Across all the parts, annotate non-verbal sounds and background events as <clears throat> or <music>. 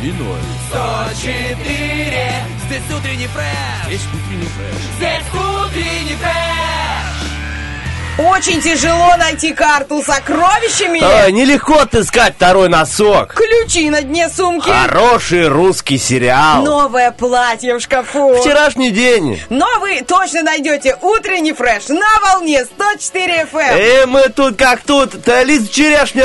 И ноль. 104 Здесь утренний фреш Здесь утренний фреш. Здесь утренний фреш Очень тяжело найти карту с сокровищами. Ой, нелегко отыскать второй носок. Ключи на дне сумки. Хороший русский сериал. Новое платье в шкафу. Вчерашний день. Но вы точно найдете утренний фреш на волне 104 FM. Э, мы тут как тут, та Лиза Черешня.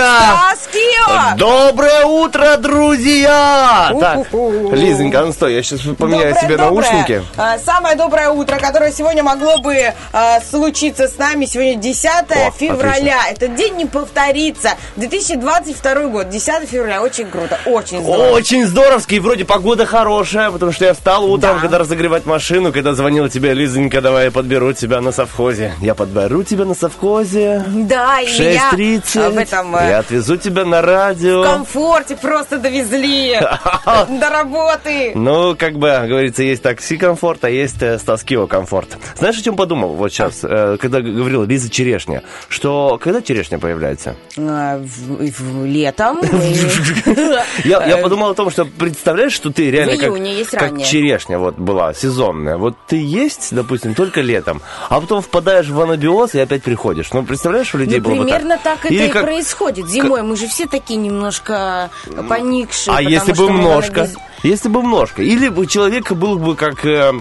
Таскио! Доброе утро, друзья! Так, У-ху-ху. Лизонька, ну стой, я сейчас поменяю Доброе, себе доброе. наушники. А, Самое доброе утро, которое сегодня могло бы а, случиться с нами. Сегодня 10 О, февраля. Этот день не повторится. 2022 год, 10 февраля. Очень круто, очень здорово. Очень здоровский, вроде погода хорошая, потому что я встал утром, Да. когда разогревать машину, когда звонила тебе, Лизонька, давай я подберу тебя на совхозе. Я подберу тебя на совхозе. Да, и В меня 6.30. а, в этом э, Я отвезу тебя на радио. в комфорте просто довезли <laughs> до работы. Ну, как бы, говорится, есть такси комфорт, а есть э, Стаскио комфорт. Знаешь, о чем подумал вот сейчас, э, когда г- говорила Лиза Черешня, что когда черешня появляется? А, в- в- Летом. <laughs> Я, я подумал о том, что представляешь, что ты реально Э, как, черешня вот была, сезонная. Вот ты есть, допустим, только летом, а потом впадаешь в анабиоз и опять приходишь. Ну, представляешь, у людей Ну, было бы примерно так это и происходит. Зимой мы же все такие немножко поникшие. А если бы множко? Если бы множко. Или бы человек был бы как, э,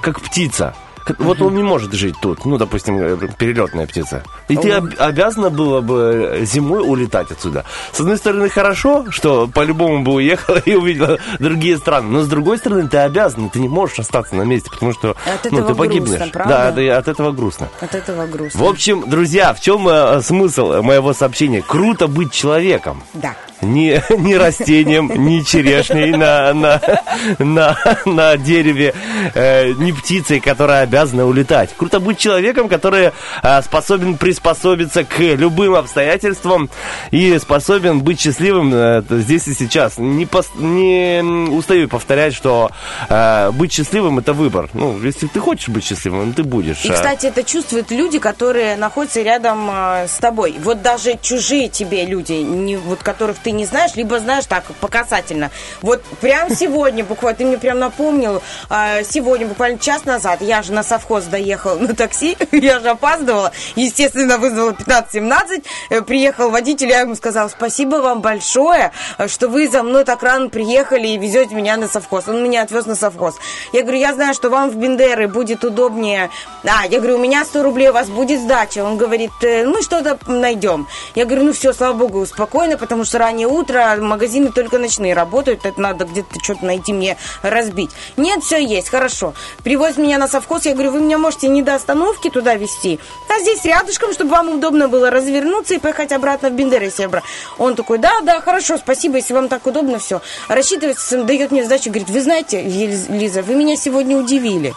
как птица. Вот он не может жить тут, ну, допустим, э, перелетная птица. И ты об- обязана было бы зимой улетать отсюда. С одной стороны, хорошо, что по-любому бы уехала <laughs> и увидела другие страны. Но с другой стороны, ты обязана, ты не можешь остаться на месте, потому что От ну, ты погибнешь. грустно, правда? Да, от этого грустно. От этого грустно. В общем, друзья, в чем э, смысл моего сообщения? Круто быть человеком Да. ни, <laughs> ни растением, ни черешней на, на, <laughs> на, на дереве, э, ни птицей, которая обязана улетать. Круто быть человеком, который э, способен приспособиться к любым обстоятельствам и способен быть счастливым э, здесь и сейчас. Не, пос- не устаю повторять, что э, быть счастливым это выбор. Ну, если ты хочешь быть счастливым, ты будешь. И, э. кстати, это чувствуют люди, которые находятся рядом э, с тобой. Вот даже чужие тебе люди, не, вот которых ты не знаешь, либо знаешь так, по касательно. Вот прям сегодня буквально, ты мне прям напомнил, э, сегодня, буквально час назад, я же на совхоз доехала на такси, <laughs> я же опаздывала, естественно, вызвала 15-17, э, приехал водитель, я ему сказала, спасибо вам большое, э, что вы за мной так рано приехали и везете меня на совхоз. Он меня отвез на совхоз. Я говорю, я знаю, что вам в Бендеры будет удобнее. А, я говорю, у меня 100 рублей, у вас будет сдача. Он говорит, «Э, мы что-то найдем. Я говорю, ну все, слава богу, спокойно, потому что раннее утро, магазины только ночные работают, это надо где-то что-то найти мне разбить. Нет, все есть, хорошо. Привозит меня на совхоз, я говорю, вы меня можете не до остановки туда везти, а здесь рядышком, чтобы вам удобно было развернуться и поехать обратно в Бендеры, если я бра- Он такой, да, да, хорошо, спасибо, если вам так удобно, все. Рассчитывается, дает мне сдачу, говорит, вы знаете, Лиза, вы меня сегодня удивили.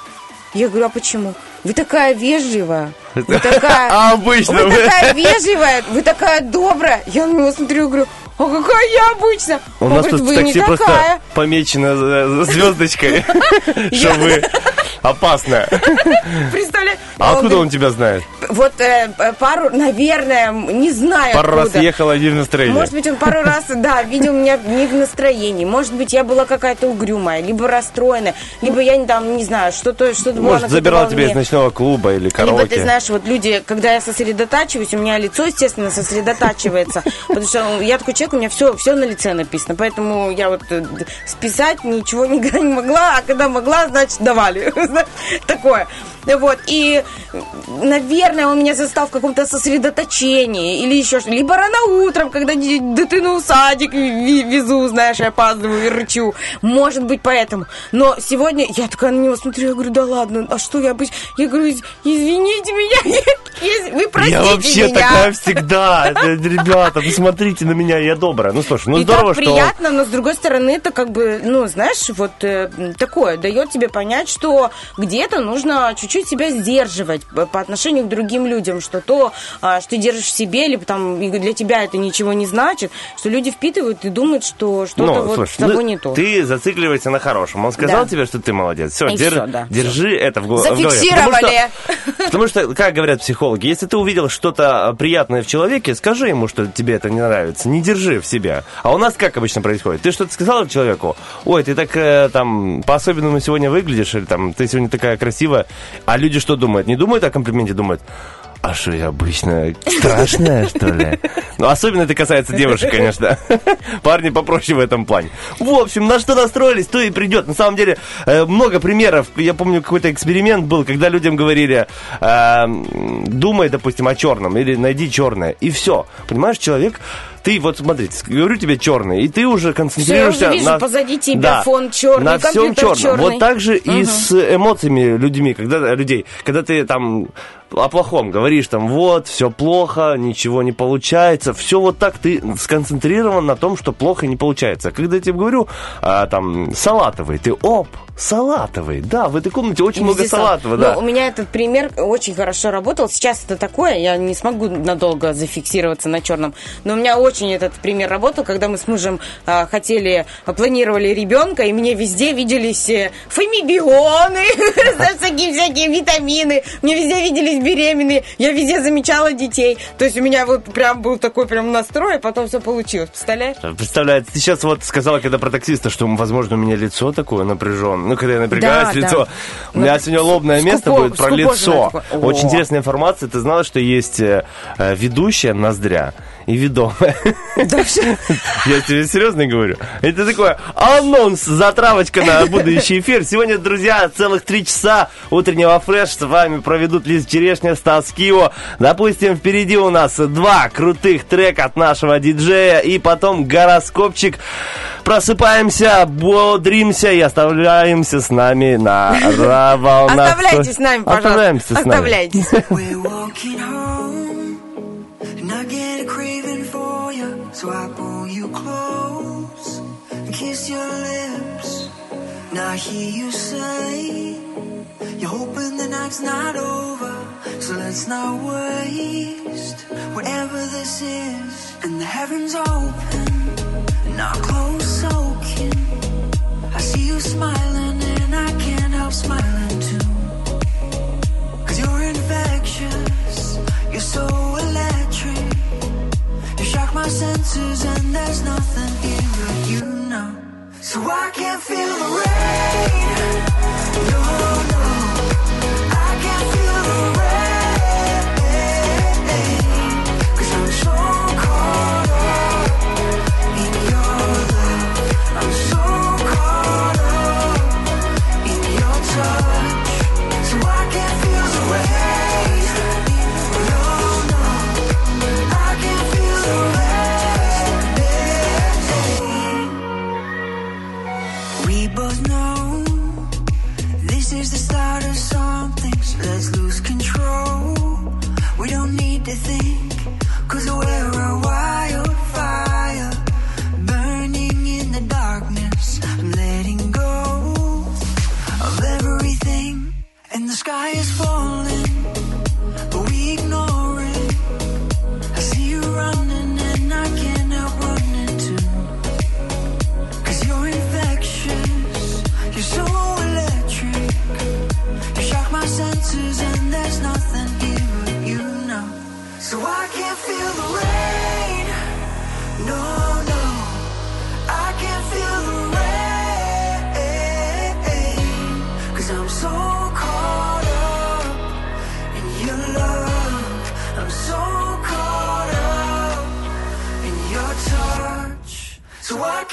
Я говорю, а почему? Вы такая вежливая. Вы <laughs> такая... А обычно Вы вы- такая вежливая, вы такая добрая. Я на него смотрю и говорю, а какая я обычно? У Он нас говорит, тут вы не такси просто такая. помечено э, звездочкой, <laughs> <laughs> что вы опасная. Представляешь? А Он откуда он тебя знает? Вот э, э, пару, наверное, не знаю Пару раз ехала не в настроении. Может быть, он пару раз, да, видел меня не в настроении. Может быть, я была какая-то угрюмая, либо расстроенная, либо я там, не знаю, что-то что было на Может, забирал тебя из ночного клуба или Либо караоке. ты знаешь, вот люди, когда я сосредотачиваюсь, у меня лицо, естественно, сосредотачивается. Потому что я такой человек, у меня все, все на лице написано. Поэтому я вот э, списать ничего никогда не могла, а когда могла, значит, давали. <laughs> Такое. Вот, и, наверное, он меня застал в каком-то сосредоточении или еще что Либо рано утром, когда ди- дитину в садик везу, знаешь, я опаздываю и рычу. Может быть, поэтому. Но сегодня я такая на него смотрю, я говорю, да ладно, а что я обычно... Я говорю, «Из- извините меня, <laughs> вы простите Я вообще меня. такая <laughs> всегда. Э, Ребята, посмотрите на меня, я добрая. Ну слушай, ну и здорово, так что... приятно, но с другой стороны, это как бы, ну, знаешь, вот э, такое, дает тебе понять, что где-то нужно чуть-чуть себя сдерживать по отношению к другим людям, что то, а, что ты держишь в себе, или там для тебя это ничего не значит, что люди впитывают и думают, что что-то вот слушай, с тобой ну, не то. Ты зацикливайся на хорошем. Он сказал Да. тебе, что ты молодец. Все, И всё, да, держи это в, го- в голове. Зафиксировали. Потому что, потому что, как говорят психологи, если ты увидел что-то приятное в человеке, скажи ему, что тебе это не нравится. Не держи в себя. А у нас как обычно происходит? Ты что-то сказал человеку, ой, ты так э, там по-особенному сегодня выглядишь, или там ты сегодня такая красивая. А люди что думают? Не думают о комплименте, думают, а что, я обычно страшная, что ли? Ну, особенно это касается девушек, конечно. Парни попроще в этом плане. В общем, на что настроились, то и придет. На самом деле, э, много примеров. Я помню, какой-то эксперимент был, когда людям говорили, э, думай, допустим, о черном, или найди черное, и все. Понимаешь, человек... Ты вот смотри, говорю тебе черный, и ты уже концентрируешься вижу на... позади тебя фон чёрный, на всем черном. чёрный. Вот так же и с эмоциями людьми, когда людей, когда ты там о плохом говоришь, там, вот, все плохо, ничего не получается, все вот так, ты сконцентрирован на том, что плохо не получается. Когда я тебе говорю, а, там, салатовый, ты, оп, салатовый, да, в этой комнате очень много салатового, Ну, да. у меня этот пример очень хорошо работал. Сейчас это такое, я не смогу надолго зафиксироваться на черном. Но у меня очень этот пример работал, когда мы с мужем а, хотели, а, планировали ребенка, и мне везде виделись э, фамибионы, <laughs> знаешь, всякие всякие витамины. Мне везде виделись беременные, я везде замечала детей. То есть у меня вот прям был такой прям настрой, а потом все получилось. Представляешь? Представляете, ты сейчас вот сказала, когда про таксиста, что, возможно, у меня лицо такое напряженное. Ну, когда я напрягаюсь, Да, лицо. да. У меня сегодня лобное место скупо- будет про лицо. такое. Очень интересная информация. Ты знала, что есть э, э, ведущая ноздря и ведомая? <laughs> Я тебе серьезно говорю. Это такой анонс, затравочка на будущий эфир. Сегодня, друзья, целых три часа утреннего фреш с вами проведут Лиза Черешня, Стас Кио. Допустим, впереди у нас два крутых трека от нашего диджея и потом гороскопчик. Просыпаемся, бодримся и оставляемся с нами на волнах. Оставляйте с нами, пожалуйста. Оставляемся с нами. Оставляйтесь. <laughs> So I pull you close kiss your lips. Now I hear you say you're hoping the night's not over, so let's not waste whatever this is. And the heavens open, and our clothes soaking. I see you smiling, and I can't help smiling too. Cause you're infectious, you're so electric. You shock my senses, and there's nothing here you know. So I can't feel the rain. Sky is falling, but we ignore it. I see you running, and I can't help running too. Cause you're infectious, you're so electric. You shock my senses, and there's nothing here but you know. So I can't feel the rain.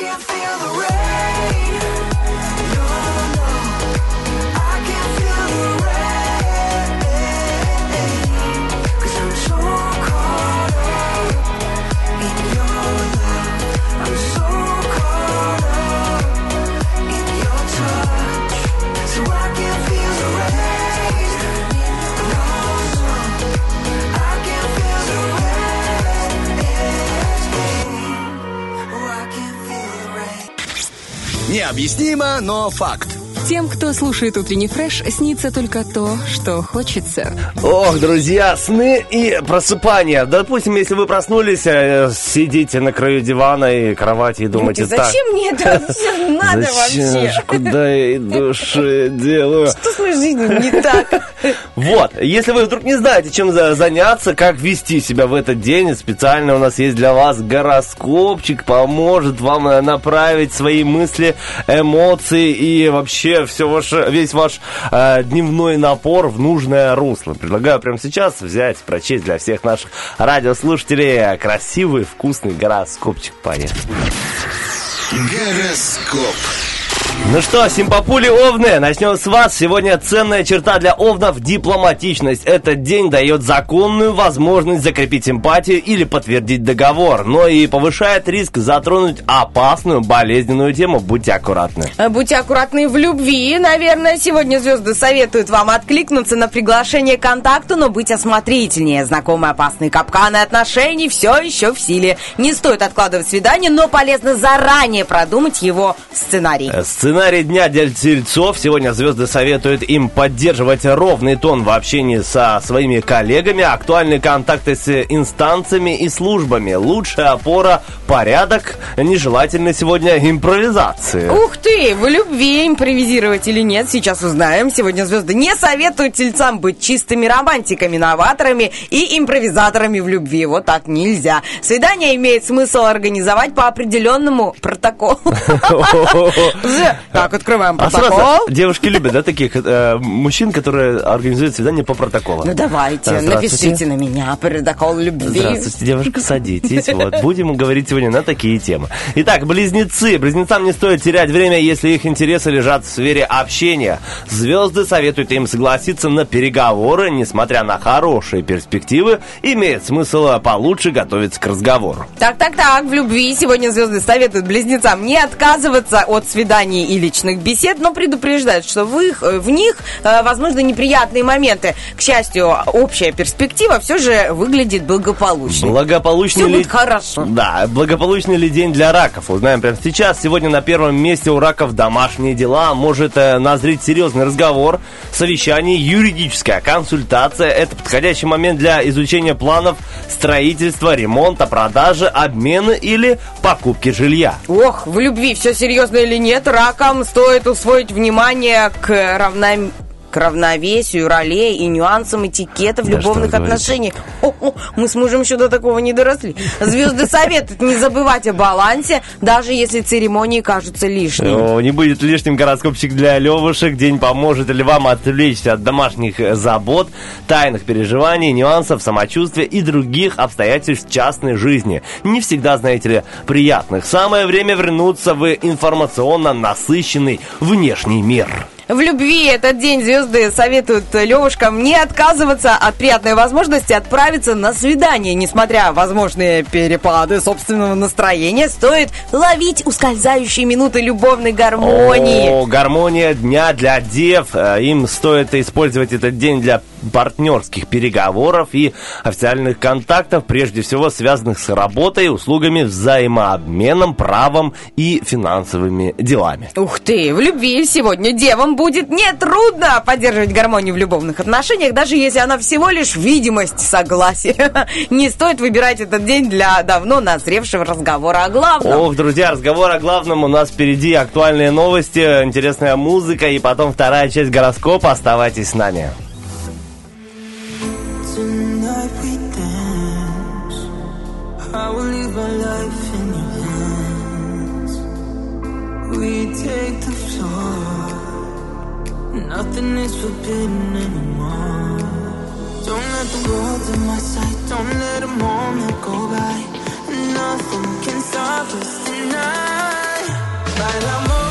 can feel the rain. Необъяснимо, но факт. Тем, кто слушает утренний фреш, снится только то, что хочется. Ох, друзья, сны и просыпания. Допустим, если вы проснулись, э, сидите на краю дивана и кровати и думаете Зачем так. мне это все надо Зачем вообще? куда я иду, что я делаю? Что с моей жизнью не так? Вот, если вы вдруг не знаете, чем за- заняться, как вести себя в этот день, специально у нас есть для вас гороскопчик, поможет вам э, направить свои мысли, эмоции и вообще все ваш, весь ваш э, дневной напор в нужное русло. Предлагаю прямо сейчас взять, прочесть для всех наших радиослушателей красивый, вкусный гороскопчик. Поехали. Гороскоп. Ну что, симпапули овны, начнем с вас. Сегодня ценная черта для овнов – дипломатичность. Этот день дает законную возможность закрепить симпатию или подтвердить договор, но и повышает риск затронуть опасную болезненную тему. Будьте аккуратны. А Будьте аккуратны в любви. Наверное, сегодня звезды советуют вам откликнуться на приглашение к контакту, но быть осмотрительнее. Знакомые опасные капканы отношений все еще в силе. Не стоит откладывать свидание, но полезно заранее продумать его сценарий. Э, Сценарий дня для тельцов. Сегодня звезды советуют им поддерживать ровный тон в общении со своими коллегами, актуальные контакты с инстанциями и службами. Лучшая опора – порядок, нежелательно сегодня импровизации. Ух ты, в любви импровизировать или нет, сейчас узнаем. Сегодня звезды не советуют тельцам быть чистыми романтиками, новаторами и импровизаторами в любви. Вот так нельзя. Свидание имеет смысл организовать по определенному протоколу. <laughs> <laughs> <laughs> Так, открываем А протокол. сразу девушки любят, да, таких э, мужчин, которые организуют свидание по протоколу. Ну давайте, напишите на меня протокол любви. Здравствуйте, девушка, садитесь. <laughs> Вот, будем говорить сегодня на такие темы. Итак, близнецы. Близнецам не стоит терять время, если их интересы лежат в сфере общения. Звезды советуют им согласиться на переговоры, несмотря на хорошие перспективы, имеет смысл получше готовиться к разговору. Так, так, так, в любви сегодня звезды советуют близнецам не отказываться от свиданий и личных бесед, но предупреждают, что в, их, э, в них э, возможны неприятные моменты. К счастью, общая перспектива все же выглядит благополучно. Благополучный Всё ли... будет хорошо. Да, благополучный ли день для раков? Узнаем прямо сейчас. Сегодня на первом месте у раков домашние дела. Может э, назреть серьезный разговор, совещание, юридическая консультация. Это подходящий момент для изучения планов строительства, ремонта, продажи, обмена или покупки жилья. Ох, в любви все серьезно или нет, ракам стоит усвоить внимание к равном к равновесию ролей и нюансам этикета в Да любовных отношениях. О-о, мы с мужем еще до такого не доросли. Звезды советуют не забывать о балансе, даже если церемонии кажутся лишними. О, не будет лишним гороскопчик для левушек. День поможет ли вам отвлечься от домашних забот, тайных переживаний, нюансов самочувствия и других обстоятельств частной жизни. Не всегда, знаете ли, приятных. Самое время вернуться в информационно насыщенный внешний мир. В любви этот день звезды советуют Левушкам не отказываться от приятной возможности отправиться на свидание. Несмотря возможные перепады собственного настроения, стоит ловить ускользающие минуты любовной гармонии. О, гармония дня для дев. Э, Им стоит использовать этот день для партнерских переговоров и официальных контактов, прежде всего связанных с работой, услугами, взаимообменом, правом и финансовыми делами. Ух ты, в любви сегодня девам будет нетрудно поддерживать гармонию в любовных отношениях, даже если она всего лишь видимость согласия. <laughs> Не стоит выбирать этот день для давно назревшего разговора о главном. Ох, друзья, разговор о главном у нас впереди. Актуальные новости, интересная музыка и потом вторая часть гороскопа. Oставайтесь с нами. My life in your hands. We take the floor. Nothing is forbidden anymore. Don't let the world in my sight. Don't let a moment go by. Nothing can stop us tonight. Bailamos.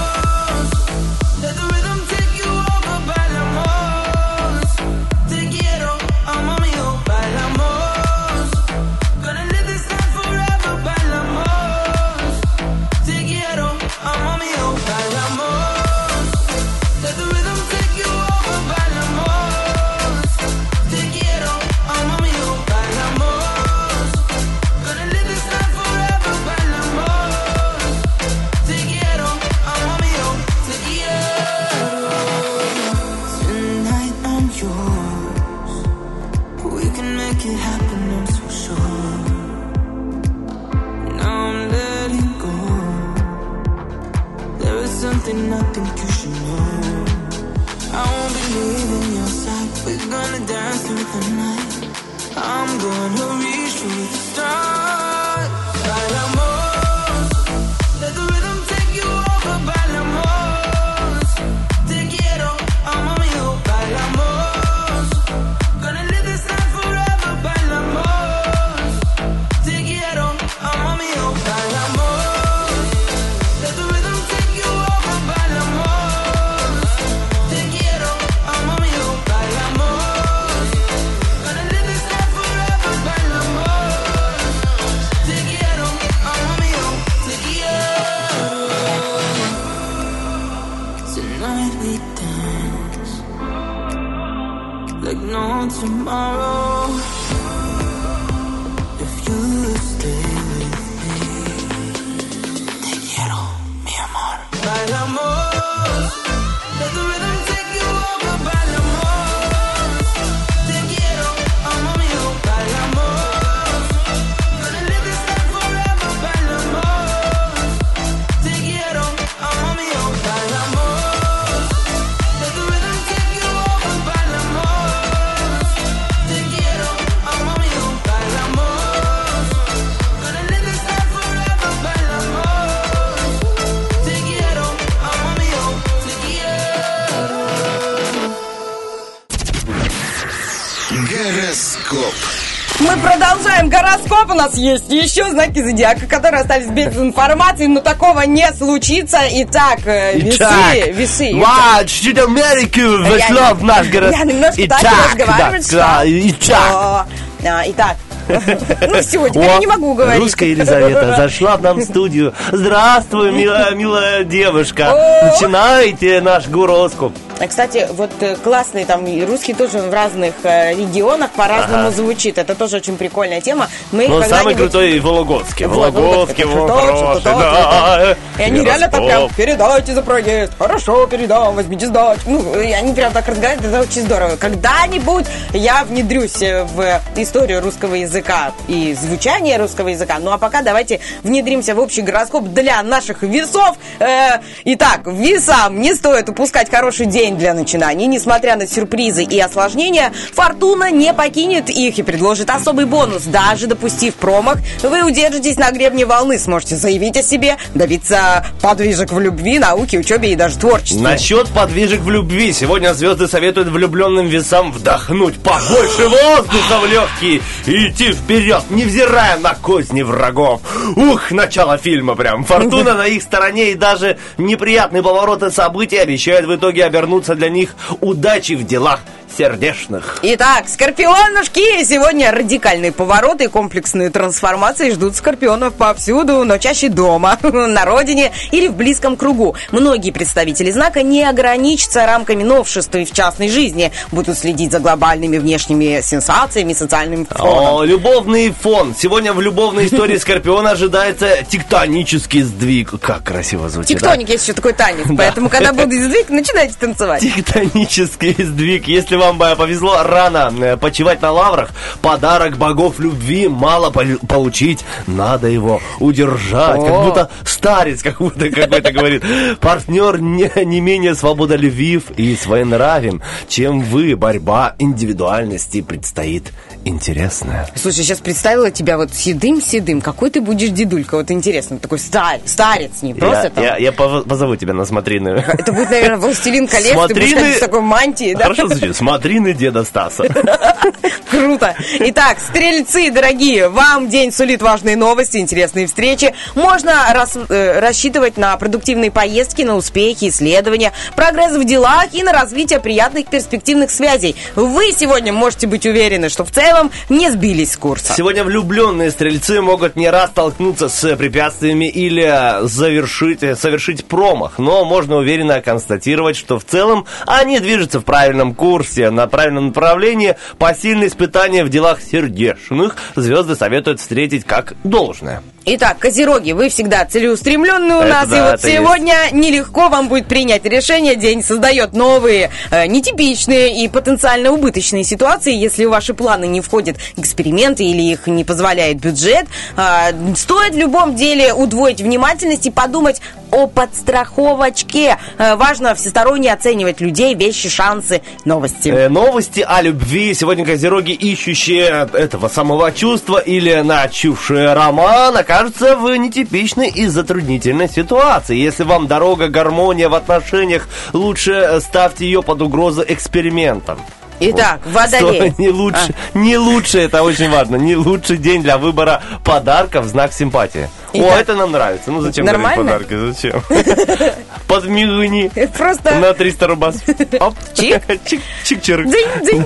Продолжаем. Гороскоп у нас есть. Еще знаки зодиака, которые остались без информации, но такого не случится. Итак, э, весы, весы. Ва, чуть-чуть Америку вошло в наш город. Я немножко так Итак, разговаривать да, да, итак. А, Итак, <laughs> ну все, теперь О, я не могу говорить. Русская Елизавета зашла к нам в студию. Здравствуй, милая, милая девушка. Начинайте наш гороскоп. Кстати, вот э, классный там русский тоже в разных э, регионах по-разному Ага. звучит. Это тоже очень прикольная тема. Мы Но самый когда-нибудь- крутой Вологодский. Вологодский, что-то, да. И они реально так прям, передайте за проезд, хорошо, передам, возьмите сдачу. Ну, они прям так разговаривают, это очень здорово. Когда-нибудь я внедрюсь э, в историю русского языка и звучание русского языка. Ну, а пока давайте внедримся в общий гороскоп для наших весов. Э, итак, весам не стоит упускать хороший день для начинаний. Несмотря на сюрпризы и осложнения, фортуна не покинет их и предложит особый бонус. Даже допустив промах, вы удержитесь на гребне волны, сможете заявить о себе, добиться подвижек в любви, науке, учебе и даже творчестве. Насчет подвижек в любви. Сегодня звезды советуют влюбленным весам вдохнуть побольше воздуха в легкие и идти вперед, невзирая на козни врагов. Ух, начало фильма прям. Фортуна <laughs> на их стороне и даже неприятные повороты событий обещают в итоге обернуться для них удачей в делах сердечных. Итак, скорпионушки! Сегодня радикальные повороты и комплексные трансформации ждут скорпионов повсюду, но чаще дома, <laughs> на родине или в близком кругу. Многие представители знака не ограничатся рамками новшеств и в частной жизни, будут следить за глобальными внешними сенсациями, социальным фоном. О, любовный фон. Сегодня в любовной истории Скорпиона ожидается тектонический сдвиг. Как красиво звучит. Тектоник есть еще такой танец, <laughs> поэтому, когда будет сдвиг, начинайте танцевать. Тектонический сдвиг. Если вам бы повезло рано э, почивать на лаврах, подарок богов любви мало пол- получить, надо его удержать. Как будто старец как будто какой-то говорит. Партнер не, не менее свободолюбив и своенравен, чем вы. Борьба индивидуальности предстоит интересная. Слушай, сейчас представила тебя вот седым-седым. Какой ты будешь дедулька? Вот интересно, такой стар, старец, не просто Я, там. я- я позову тебя на смотрины. Это будет, наверное, «Властелин колец», ты будешь Смотрины- в такой мантии, да? Хорошо звучит. Смотрины деда Стаса. <laughs> Круто. Итак, стрельцы, дорогие, вам день сулит важные новости, интересные встречи. Можно рас- э, рассчитывать на продуктивные поездки, на успехи, исследования, прогресс в делах и на развитие приятных перспективных связей. Вы сегодня можете быть уверены, что в целом не сбились с курса. Сегодня влюбленные стрельцы могут не раз столкнуться с препятствиями или завершить, совершить промах, но можно уверенно констатировать, что в целом они движутся в правильном курсе. Движемся на правильном направлении. Посильные испытания в делах сердечных звезды советуют встретить как должное. Итак, козероги, вы всегда целеустремленные у Это нас, да, и вот сегодня нелегко вам будет принять решение. День создает новые, э, нетипичные и потенциально убыточные ситуации, если в ваши планы не входят эксперименты или их не позволяет бюджет. А, стоит в любом деле удвоить внимательность и подумать о подстраховочке. Э, важно всесторонне оценивать людей, вещи, шансы, новости. Э, новости о любви. Сегодня козероги, ищущие этого самого чувства или начавшие роман, окажутся в нетипичной и затруднительной ситуации. Если вам дорога, гармония в отношениях, лучше ставьте ее под угрозу экспериментом. Итак, водолей. Что Не лучше, не лучше, это очень важно, не лучший день для выбора подарков в знак симпатии. О, Итак, это нам нравится. Ну зачем нормально? дарить подарки? Зачем? <laughs> Подмигни. Просто... На 300 рубас. <laughs> Оп. Чик. Чик, чик-чирк.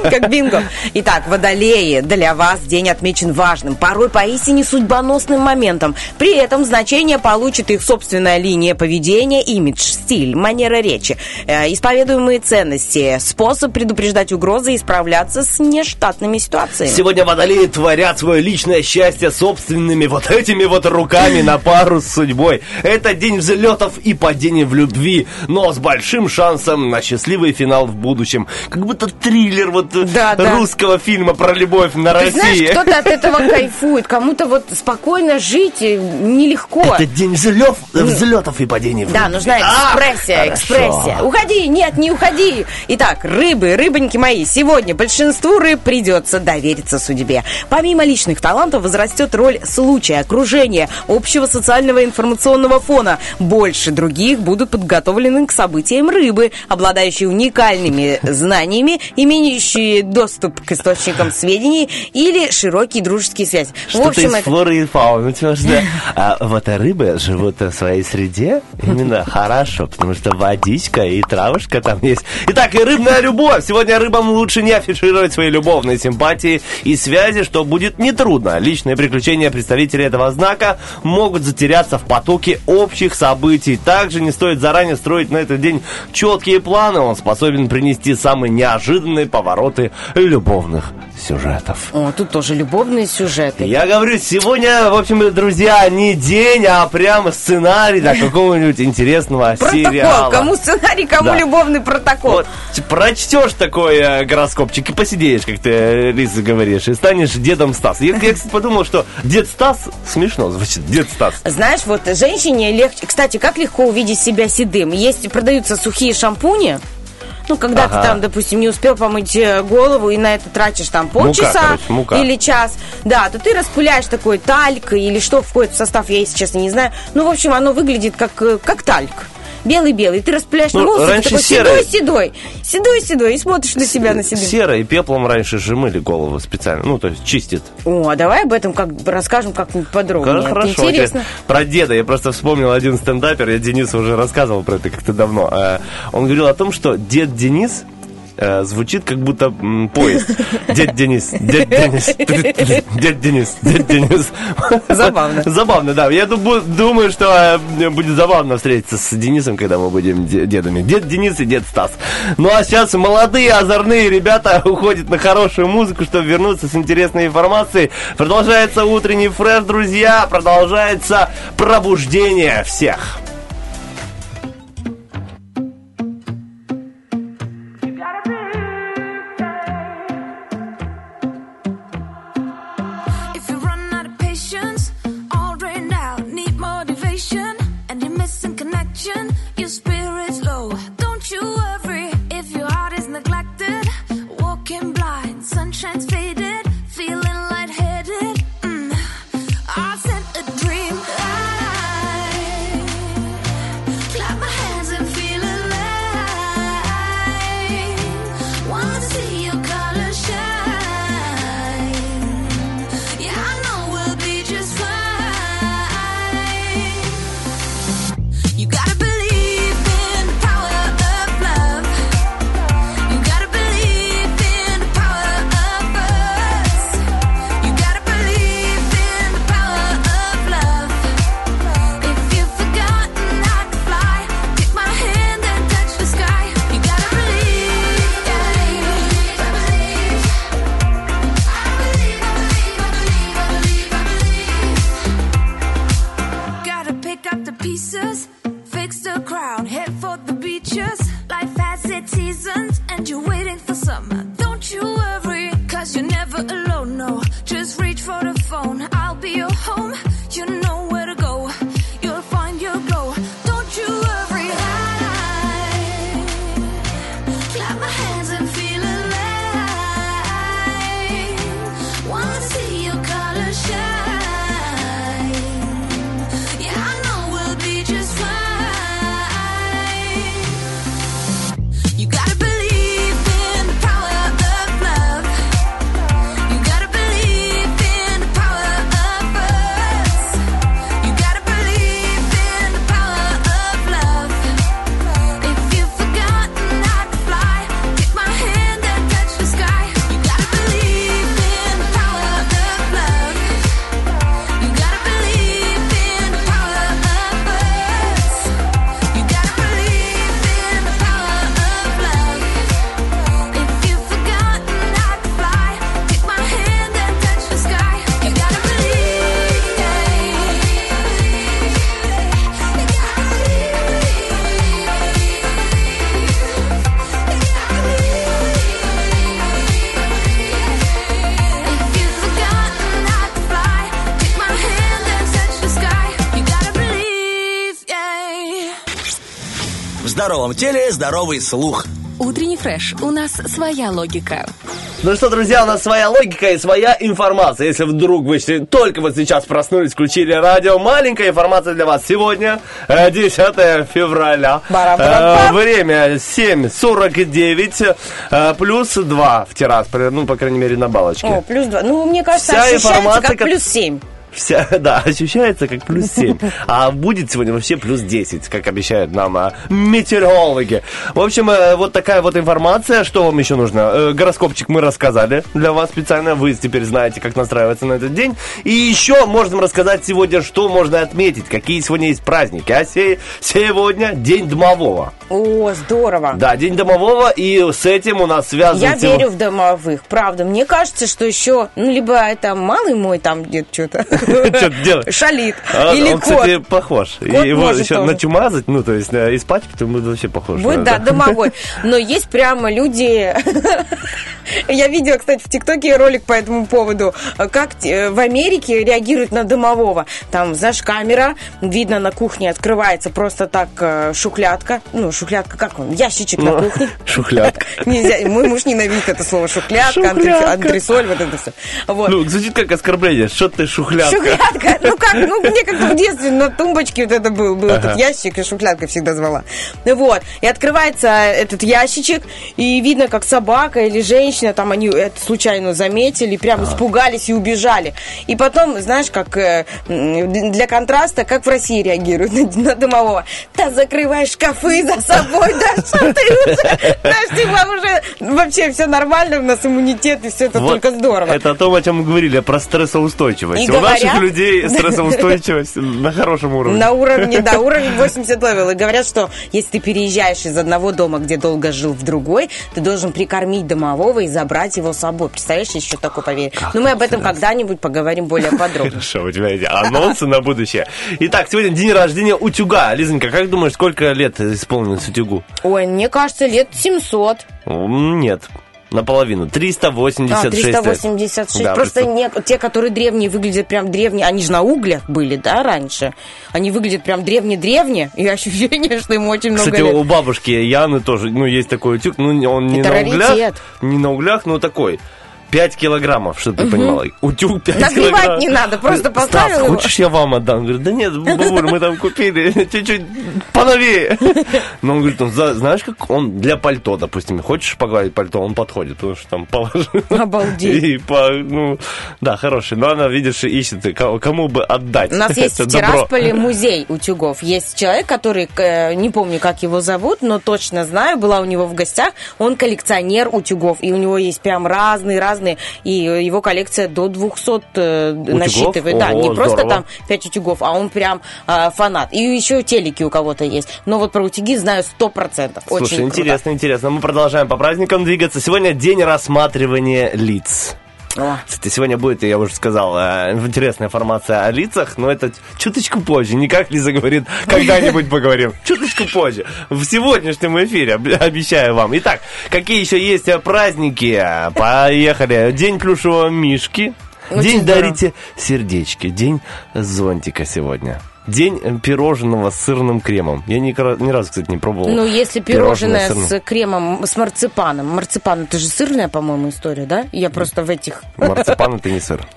<laughs> Как бинго. Итак, водолеи, для вас день отмечен важным, порой поистине судьбоносным моментом. При этом значение получит их собственная линия поведения, имидж, стиль, манера речи, э, исповедуемые ценности, способ предупреждать угрозы и справляться с нештатными ситуациями. Сегодня водолеи творят свое личное счастье собственными вот этими вот руками на пару с судьбой. Это день взлетов и падений в любви, но с большим шансом на счастливый финал в будущем. Как будто триллер вот э, Да, да. русского фильма про любовь на Ты России. кто-то от этого <laughs> кайфует, кому-то вот спокойно жить э, нелегко. Это день взлетов, взлетов и падений в Да, любви. нужна А, экспрессия, хорошо. экспрессия. Уходи, нет, не уходи. Итак, рыбы, рыбоньки мои, сегодня большинству рыб придется довериться судьбе. Помимо личных талантов возрастет роль случая, окружения, общего социального информационного фона. Больше других будут подготовлены к событиям рыбы, обладающие уникальными знаниями, имеющие доступ к источникам сведений или широкие дружеские связи. В Что-то общем, из это... флоры и фауны. потому что, а, вот а рыбы живут в своей среде именно хорошо, потому что водичка и травушка там есть. Итак, и рыбная любовь. Сегодня рыбам лучше не афишировать свои любовные симпатии и связи, что будет нетрудно. Личные приключения представителей этого знака могут затеряться в потоке общих событий. Также не стоит заранее строить на этот день четкие планы. Он способен принести самые неожиданные повороты любовных сюжетов. О, тут тоже любовные сюжеты. Я говорю, сегодня, в общем, друзья, не день, а прямо сценарий для какого-нибудь интересного Протокол. сериала. Кому сценарий, кому Да. любовный протокол. Вот, прочтешь такой э, гороскопчик и посидеешь, как ты, э, Лиза, говоришь, и станешь дедом Стас. Я, я, кстати, подумал, что дед Стас смешно звучит, дед Стас. Знаешь, вот женщине легче... Кстати, как легко увидеть себя седым? Есть, продаются сухие шампуни, ну, когда Ага. ты там, допустим, не успел помыть э, голову и на это тратишь там полчаса короче, мука. или час, да, то ты распыляешь такой тальк или что входит в состав, я, если честно, не знаю. Ну, в общем, оно выглядит как, э, как тальк. Белый-белый. Ты распыляешь Ну, на волосы, раньше такой серый. седой-седой. Седой-седой. И смотришь на себя, на седым. Серой и пеплом раньше же мыли голову специально, ну, то есть чистит. О, а давай об этом как расскажем как-нибудь подробнее. Это Хорошо. Интересно. окей. Про деда я просто вспомнил один стендапер, я Денису уже рассказывал про это как-то давно. Э, Он говорил о том, что дед Денис э, звучит как будто м, поезд. <laughs> Дед Денис, дед Денис, <laughs> дед Денис, дед Денис. Забавно. <laughs> Забавно, да. Я дум- думаю, что э, будет забавно встретиться с Денисом, когда мы будем де- дедами. Дед Денис и дед Стас. Ну а сейчас молодые, озорные ребята уходят на хорошую музыку, чтобы вернуться с интересной информацией. Продолжается утренний фреш, друзья. Продолжается пробуждение всех. Здоровом теле здоровый слух. Утренний фреш. У нас своя логика. Ну что, друзья, у нас своя логика и своя информация. Если вдруг вы только вот сейчас проснулись, включили радио, маленькая информация для вас. Сегодня э, 10 февраля. Барам-барам-пам. Э, Время 7.49 э, плюс 2 в Тирасполе. Ну, по крайней мере, на балочке. О, плюс два. Ну, мне кажется, Вся ощущается информация, как как- плюс семь. Вся, да, ощущается как плюс 7. А будет сегодня вообще плюс 10, как обещают нам а, метеорологи. В общем, э, вот такая вот информация. Что вам еще нужно? Э, Гороскопчик мы рассказали для вас специально. Вы теперь знаете, как настраиваться на этот день. И еще можем рассказать сегодня, что можно отметить, какие сегодня есть праздники. А се- сегодня День домового. О, здорово. Да, День домового, и с этим у нас связан... Я верю в домовых, правда. Мне кажется, что еще, ну, либо это малый мой там где-то <laughs> что-то Что ты делаешь? шалит, А, или он, кстати, похож. Его еще начумазать, ну, то есть э, испачкать, он будет вообще похож. Будет, да, домовой. Но есть прямо люди... <laughs> Я видела, кстати, в ТикТоке ролик по этому поводу, как э, в Америке реагируют на домового. Там, знаешь, камера, видно на кухне открывается просто так э, шухлядка. Ну, шухлядка, как он? Ящичек на Ну, кухне. <laughs> шухлядка. <laughs> Нельзя. Мой муж ненавидит это слово шухлядка, антресоль, вот это все. Вот. Ну, звучит как оскорбление. Что ты шухлядка? Шухлядка. Ну как, ну мне как-то в детстве на тумбочке вот это был, был этот ящик, и шухлядка всегда звала. Вот. И открывается этот ящичек, и видно, как собака или женщина, там они это случайно заметили, прям испугались и убежали. И потом, знаешь, как э, для контраста, как в России реагируют <laughs> на, на домового. Да закрывай шкафы за собой, да что ты уже, типа уже вообще все нормально, у нас иммунитет, и все это Вот только здорово. Это о том, о чем мы говорили, про стрессоустойчивость. И У наших говорят- людей стрессоустойчивость на хорошем уровне. На уровне, да, уровень 80 level. И говорят, что если ты переезжаешь из одного дома, где долго жил, в другой, ты должен прикормить домового и забрать его с собой. Представляешь, еще такое поверье. Но мы об этом когда-нибудь поговорим более подробно. Хорошо, у тебя эти анонсы на будущее. Итак, сегодня день рождения утюга. Лизонька, как думаешь, сколько лет исполнилось утюгу? Ой, мне кажется, лет 700. М, Нет, наполовину. 386 А, 386. Да, Просто представь. не, те, которые древние, выглядят прям древние. Они же на углях были, да, раньше? Они выглядят прям древне-древне. И ощущение, что им очень много Кстати, лет. у бабушки Яны тоже, ну, есть такой утюг, ну, он не Это на углях, раритет. не на углях, но такой. 5 килограммов, чтобы ты понимала. Утюг 5 Нагревать килограмм. не надо, просто Стас, поставил его. хочешь, я вам отдам? Говорит, да нет, бабуль, мы там купили <laughs> чуть-чуть поновее. Но он говорит, он, за- знаешь, как он для пальто, допустим, хочешь погладить пальто, он подходит, потому что там положил. Обалдеть. И по, ну, да, хороший. Но она, видишь, ищет, ко- кому бы отдать. У нас есть в. Тирасполе музей утюгов. Есть человек, который, э, не помню, как его зовут, но точно знаю, была у него в гостях. Он коллекционер утюгов, и у него есть прям разные-разные, и его коллекция до 200 э, насчитывает. Да, Ого, не просто здорово. там 5 утюгов, а он прям э, фанат. И еще телеки у кого-то есть. Но вот про утюги знаю 100%. Очень Слушай, круто. интересно, интересно. Мы продолжаем по праздникам двигаться. Сегодня день рассматривания лиц. О. Кстати, сегодня будет, я уже сказал, э, интересная информация о лицах, но это чуточку позже. Не как Лиза говорит, <laughs> когда-нибудь поговорим. Чуточку позже. В сегодняшнем эфире, об- обещаю вам. Итак, какие еще есть э, праздники? Поехали. День плюшевого мишки. Очень День здорово. дарите сердечки. День зонтика сегодня. День э, пирожного с сырным кремом. Я ни, ни разу, кстати, не пробовал. Ну, если пирожное сырным. с кремом, с марципаном. Марципан, это же сырная, по-моему, история, да? Я просто в этих... Марципан это не сыр.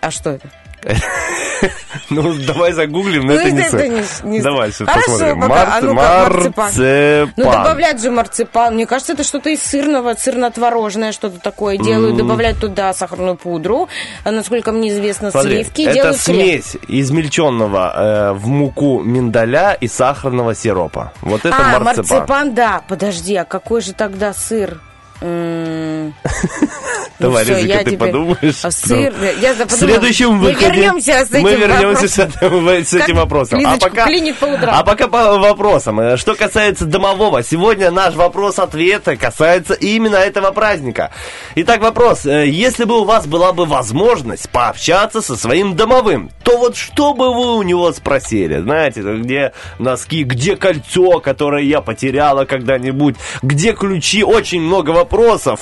А что это? <laughs> Ну, давай загуглим, но Ну, это не Давай Хорошо, посмотрим. А марципан. Ну, добавлять же марципан. Мне кажется, это что-то из сырного, сырно-творожное, что-то такое делают. Добавляют туда сахарную пудру. А, насколько мне известно, сливки. это смесь измельченного э, в муку миндаля и сахарного сиропа. Вот это а, марципан. марципан, да. Подожди, а какой же тогда сыр? <laughs> Ну я ты подумаешь. А сыр, Ну, я В следующем мы выходе вернемся с этим мы вернемся с этим, вопросом. Лизочку клинит по утрам. а пока по вопросам. Э, Что касается домового, сегодня наш вопрос-ответа касается именно этого праздника. Итак, вопрос. Э, Если бы у вас была бы возможность пообщаться со своим домовым, то вот что бы вы у него спросили? Знаете, где носки, где кольцо, которое я потеряла когда-нибудь, где ключи? Очень много вопросов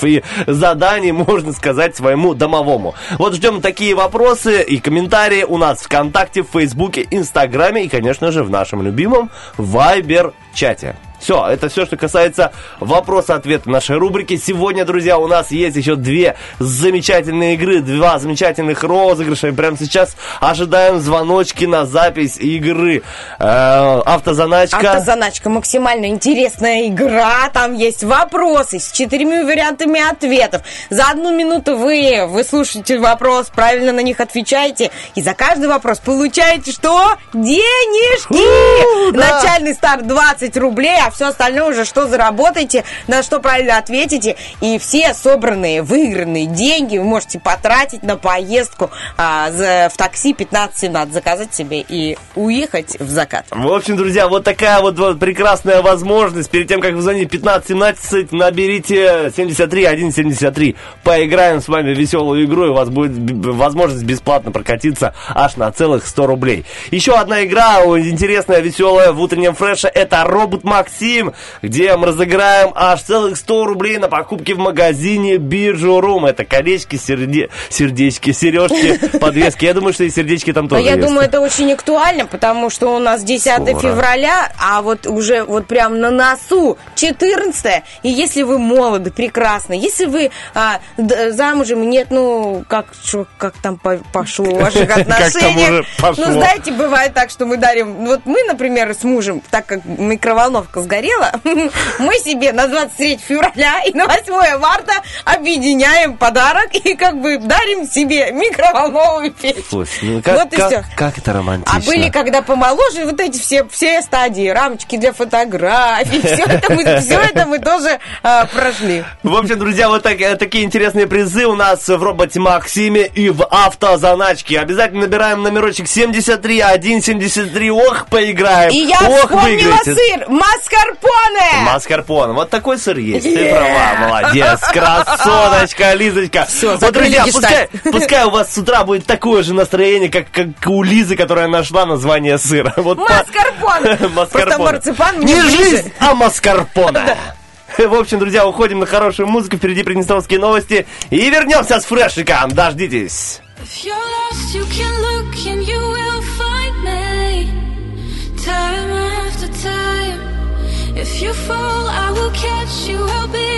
и заданий <laughs> можно сказать своему домовому. Вот ждем такие вопросы и комментарии у нас в ВКонтакте, в Фейсбуке, Инстаграме и, конечно же, в нашем любимом Вайбер-чате. Все, это все, что касается вопроса-ответа нашей рубрики. Сегодня, друзья, у нас есть еще две замечательные игры, два замечательных розыгрыша. И прямо сейчас ожидаем звоночки на запись игры. Э, автозаначка. Автозаначка максимально интересная игра. Там есть вопросы с четырьмя вариантами ответов. За одну минуту вы выслушаете вопрос, правильно на них отвечаете. И за каждый вопрос получаете что? Денежки! У, да. Начальный старт 20 рублей, а все остальное уже что заработаете, на что правильно ответите. И все собранные, выигранные деньги вы можете потратить на поездку а, за- в такси 15-17, заказать себе и уехать в закат. В общем, друзья, вот такая вот, вот прекрасная возможность. Перед тем, как вы звоните 15-17, наберите 73-173. Поиграем с вами в веселую игру, и у вас будет возможность бесплатно прокатиться аж на целых 100 рублей. Еще одна игра интересная, веселая в утреннем фреше. Это Робот Максим, где мы разыграем аж целых 100 рублей на покупки в магазине Биржу Рум. Это колечки, серде... сердечки, сережки, <laughs> подвески. Я думаю, что и сердечки там тоже я есть. думаю, это очень актуально, потому что у нас 10 Скоро. февраля, а вот уже вот прям на носу 14 И если вы молоды, прекрасны, если вы а, замужем, нет, ну, как, шо- как там по- пошло в ваших <laughs> отношениях. Ну, знаете, бывает так, что мы дарим... Вот мы, например, с мужем, так как микроволновка сгорела, <laughs> мы себе на 23 февраля и на 8 марта объединяем подарок и как бы дарим себе микроволновую печь. Слушай, ну как, Вот и как- всё. как это романтично. А были, когда помоложе, вот эти все, все стадии, рамочки для фотографий, <laughs> все это мы, все это мы тоже а, прошли. В общем, друзья, вот так- э, такие интересные призы у нас в роботе Максиме и в автозаначке. Обязательно набираем номерочек 73 173. Ох, поиграем. И я Ох, вспомнила выиграете. сыр маскарпоне. Маскарпоне. Вот такой сыр есть. Ты Е-е. права, молодец. <laughs> Красоточка, Лизочка. Всё, вот, друзья, пускай, <laughs> пускай у вас с утра будет такое же настроение, как, как у Лизы, которая нашла название сыра. <laughs> Вот по- Маскарпоне. Просто Маскарпоне. Не ближе. жизнь, а маскарпоне. В общем, друзья, уходим на хорошую музыку. Впереди приднестровские новости. И вернемся с фрешиком. Дождитесь. If you're lost, you can look and If you fall, I will catch you. I'll be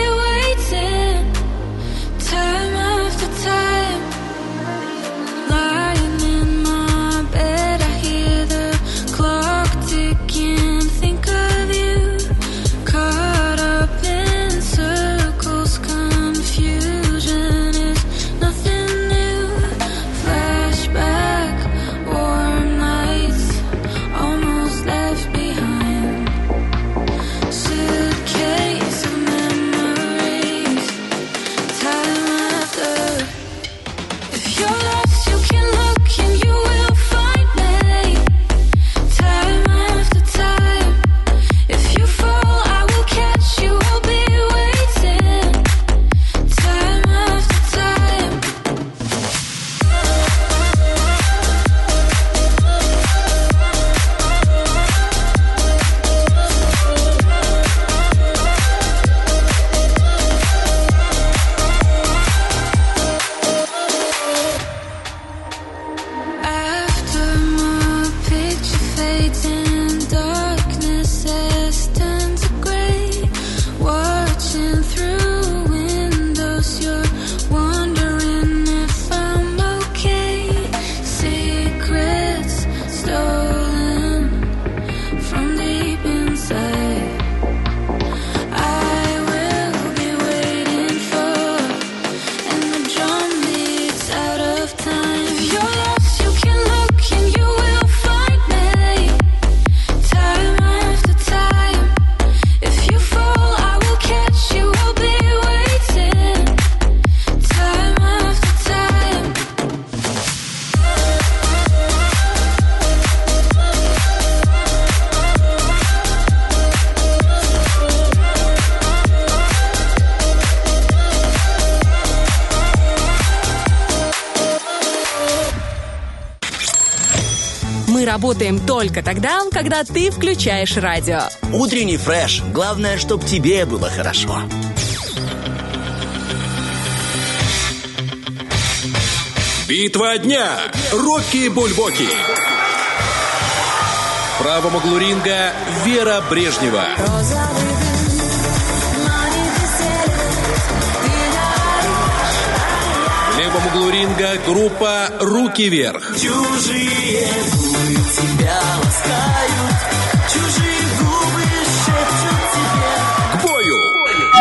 только тогда, когда ты включаешь радио. Утренний фреш. Главное, чтоб тебе было хорошо. Битва дня. Рокки Бульбоки. В правом углу ринга Вера Брежнева. В углу ринга группа «Руки вверх». Чужие губы тебя ласкают,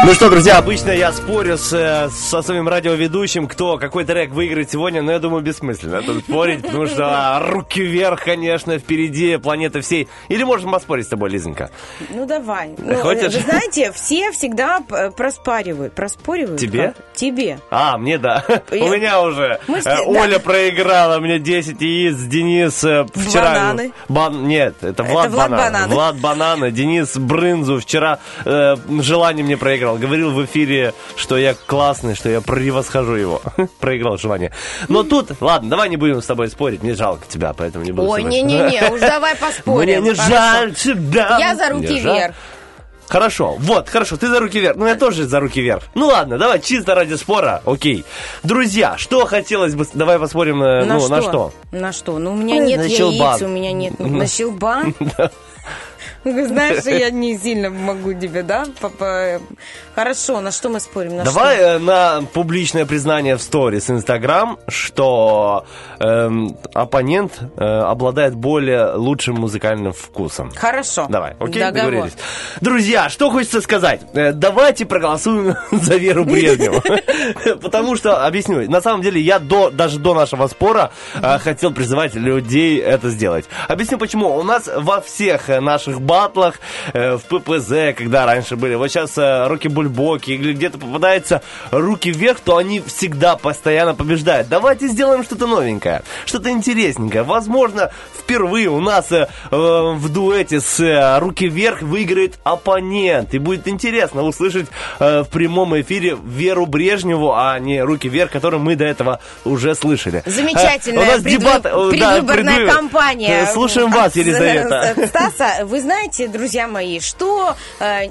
Ну что, друзья, обычно я спорю с, э, со своим радиоведущим, кто какой трек выиграет сегодня, но я думаю, бессмысленно тут спорить, потому что а, руки вверх, конечно, впереди планеты всей. Или можем поспорить с тобой, Лизонька? Ну давай. Ну, Хочешь? Вы знаете, все всегда п- проспаривают. Проспоривают? Тебе? Как? Тебе. А, мне да. Я- У меня уже. Мы Э, да. Оля проиграла мне 10 яиц, Денис э, вчера... Бананы. Бан- Нет, это Влад, Влад Банан. Бананы. Влад Бананы. Денис Брынзу вчера э, желание мне проиграл. Говорил в эфире, что я классный, что я превосхожу его. <laughs> проиграл желание. Но тут, ладно, давай не будем с тобой спорить. Мне жалко тебя, поэтому не буду Ой, не-не-не, уж давай <laughs> Мне поспорим. не Хорошо. жаль тебя. Я за руки Не вверх. Хорошо, вот, хорошо, ты за руки вверх. Ну, я тоже за руки вверх. Ну, ладно, давай, чисто ради спора, окей. Друзья, что хотелось бы... Давай посмотрим, э, На ну, что? на что. На что? Ну, у меня Ну, нет яиц, щелбан. у меня нет... <laughs> На щелбан? Ну, Знаешь, я не сильно могу тебе, да? Хорошо, на что мы спорим? На Давай что? э, на публичное признание в сторис Инстаграм, что эм, оппонент э, обладает более лучшим музыкальным вкусом. Хорошо. Давай, окей, Договор. договорились. Друзья, что хочется сказать? Э, Давайте проголосуем <laughs> за Веру Брежневу. <laughs> Потому что, объясню, на самом деле я до, даже до нашего спора э, хотел призывать людей это сделать. Объясню почему. У нас во всех наших батлах, э, в ППЗ, когда раньше были, вот сейчас э, руки бульбоки, или где-то попадается руки вверх, то они всегда постоянно побеждают. Давайте сделаем что-то новенькое, что-то интересненькое. Возможно, впервые у нас э, э, в дуэте с э, руки вверх выиграет оппонент. И будет интересно услышать э, в прямом эфире Веру Брежневу, а не руки вверх, которую мы до этого уже слышали. Замечательная Э, у нас предвы- дебат, э, да, предвыборная предвы- кампания. Э, Слушаем вас, От, Елизавета. Стаса, вы знаете, друзья мои, что, э,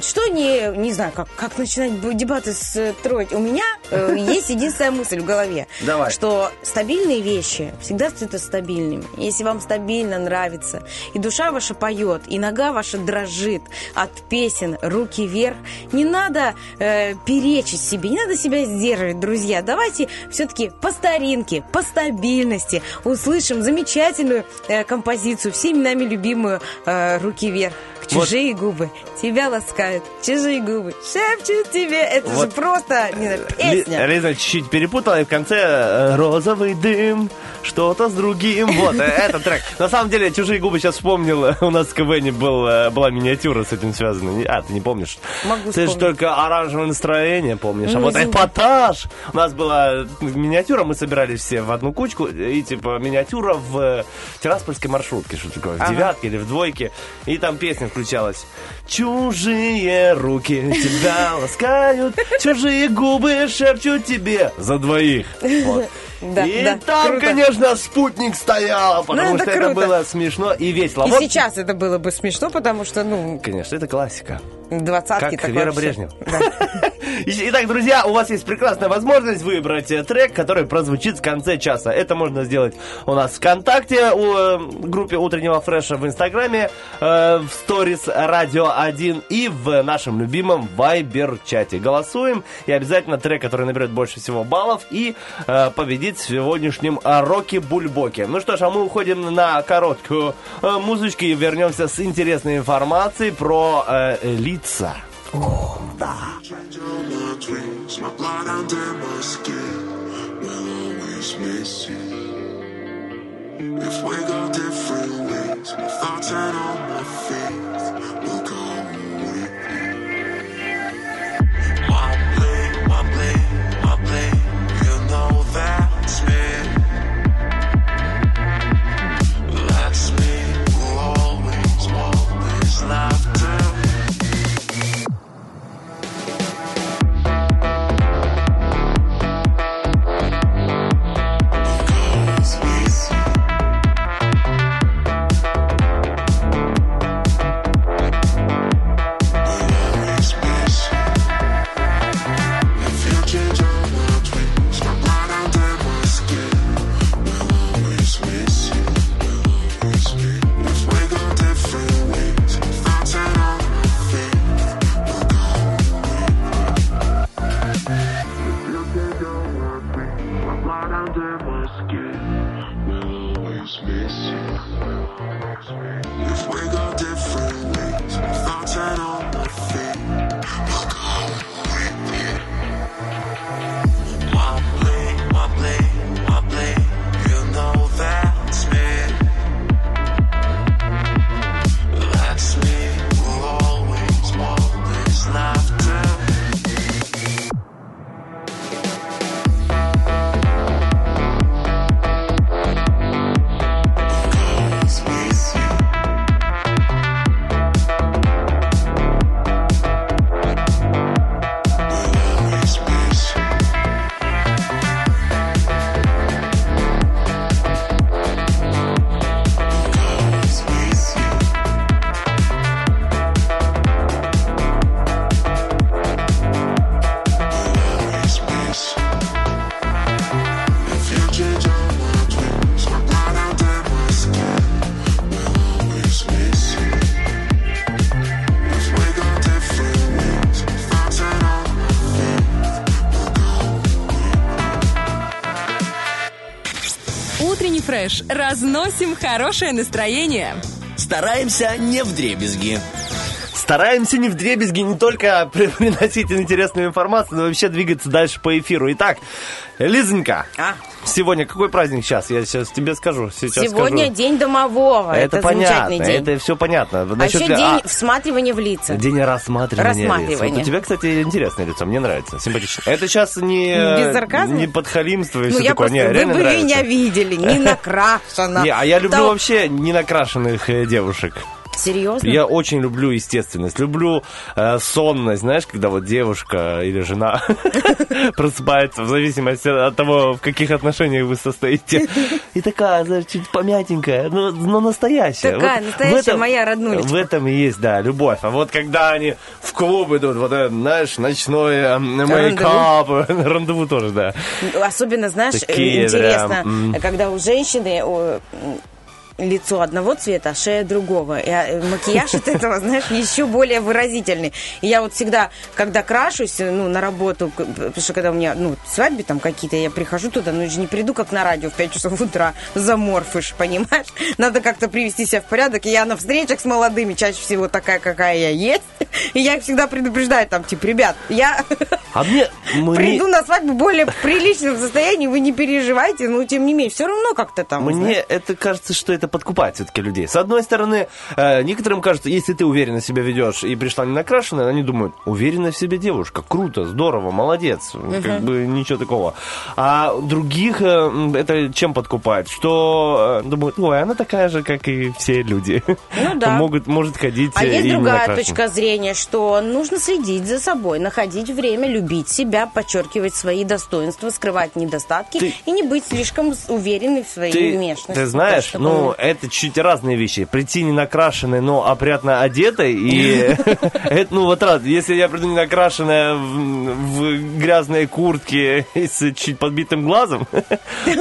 что не, не знаю, как, как начинать дебаты строить. У меня э, есть единственная мысль в голове, Давай. что стабильные вещи всегда остаются стабильными. Если вам стабильно нравится, и душа ваша поет, и нога ваша дрожит от песен «Руки вверх», не надо э, перечить себе, не надо себя сдерживать, друзья. Давайте все-таки по старинке, по стабильности услышим замечательную э, композицию, всеми нами любимую э, «Руки вверх». Вот. Чужие губы тебя ласкают, чужие губы шепчут тебе. Это же Вот. просто не знаю, песня. Лиза чуть-чуть перепутала, и в конце э, розовый дым, что-то с другим. Вот, э, этот трек. На самом деле, чужие губы сейчас вспомнил. У нас в КВН был, э, была миниатюра с этим связана. А, ты не помнишь? Могу Ты же только оранжевое настроение помнишь. а вот эпатаж. У нас была э, миниатюра, мы собирались все в одну кучку. И типа миниатюра в Тираспольской маршрутке. Что такое? В Ага. девятке или в двойке. И там песня включалась. Чужие руки тебя ласкают, чужие губы шепчут тебе за двоих. Вот. <laughs> Да, и да, там, круто. конечно, спутник стоял, потому Ну, это что это круто. было смешно и весело. И Вот, сейчас это было бы смешно, потому что, ну, Конечно, это классика. двадцатки Как Вера вообще. Брежнев. Да. <laughs> Итак, друзья, у вас есть прекрасная возможность выбрать э, трек, который прозвучит в конце часа. Это можно сделать у нас в ВКонтакте, у э, группе Утреннего Фреша в Инстаграме, э, в сторис Радио 1 и в нашем любимом Вайбер-чате. Голосуем, и обязательно трек, который наберет больше всего баллов и э, победит в сегодняшнем э, Роке-Бульбоке. Ну что ж, а мы уходим на короткую э, музычку и вернемся с интересной информацией про э, лица. You know that's Loves me, who always, фреш. Разносим хорошее настроение. Стараемся не в дребезги. Стараемся не в дребезги не только <laughs> при- приносить интересную информацию, но вообще двигаться дальше по эфиру. Итак, Лизонька, А, сегодня какой праздник сейчас? Я сейчас тебе скажу. Сейчас сегодня скажу. день домового. Это, Это, понятно, день. это все понятно. А Насчет еще ли- день а, всматривания в лица. День рассматривания лиц. Рассматривания. Вот у тебя, кстати, интересное лицо, мне нравится, симпатично. Это сейчас не, Без сарказма? не подхалимство и Ну, все я такое. просто, Не, вы реально бы нравится. меня видели, не <laughs> накрашена. Не, а я люблю вообще не накрашенных э, девушек. Серьезно? Я очень люблю естественность, люблю э, сонность, знаешь, когда вот девушка или жена <laughs> просыпается в зависимости от того, в каких отношениях вы состоите. И такая, знаешь, чуть помятенькая, но, но настоящая. Такая Вот настоящая этом- моя роднулечка. В этом и есть, да, любовь. А вот когда они в клуб идут, вот это, знаешь, ночное м, мейкап, <laughs> рандеву тоже, да. Особенно, знаешь, Такие интересно, м. когда у женщины лицо одного цвета, а шея другого. И, а, макияж от этого, знаешь, еще более выразительный. И я вот всегда, когда крашусь, ну, на работу, потому что когда у меня, ну, свадьбы там какие-то, я прихожу туда, ну, я же не приду, как на радио в 5 часов утра, заморфыш, понимаешь? Надо как-то привести себя в порядок. И я на встречах с молодыми чаще всего такая, какая я есть. И я их всегда предупреждаю, там, типа, ребят, я А мне... мне- приду на свадьбу в более приличном состоянии, вы не переживайте, но тем не менее, все равно как-то там. Мне знаешь. это кажется, что это подкупает все-таки людей. С одной стороны, э, некоторым кажется, если ты уверенно себя ведешь и пришла не накрашенная, они думают, уверенная в себе девушка, круто, здорово, молодец, как бы ничего такого. А других э, это чем подкупает? Что э, думают, ой, она такая же, как и все люди. Ну <laughs> да. Могут, может ходить А есть другая точка зрения, что нужно следить за собой, находить время, любить себя, подчеркивать свои достоинства, скрывать недостатки Ты- и не быть слишком уверенной в своей Ты, внешности. ты знаешь, ну, это чуть разные вещи. Прийти не накрашенной, но опрятно одетой, и <laughs> это, ну, вот раз, если я приду не накрашенная в, грязной куртке <laughs> с чуть подбитым глазом, <laughs>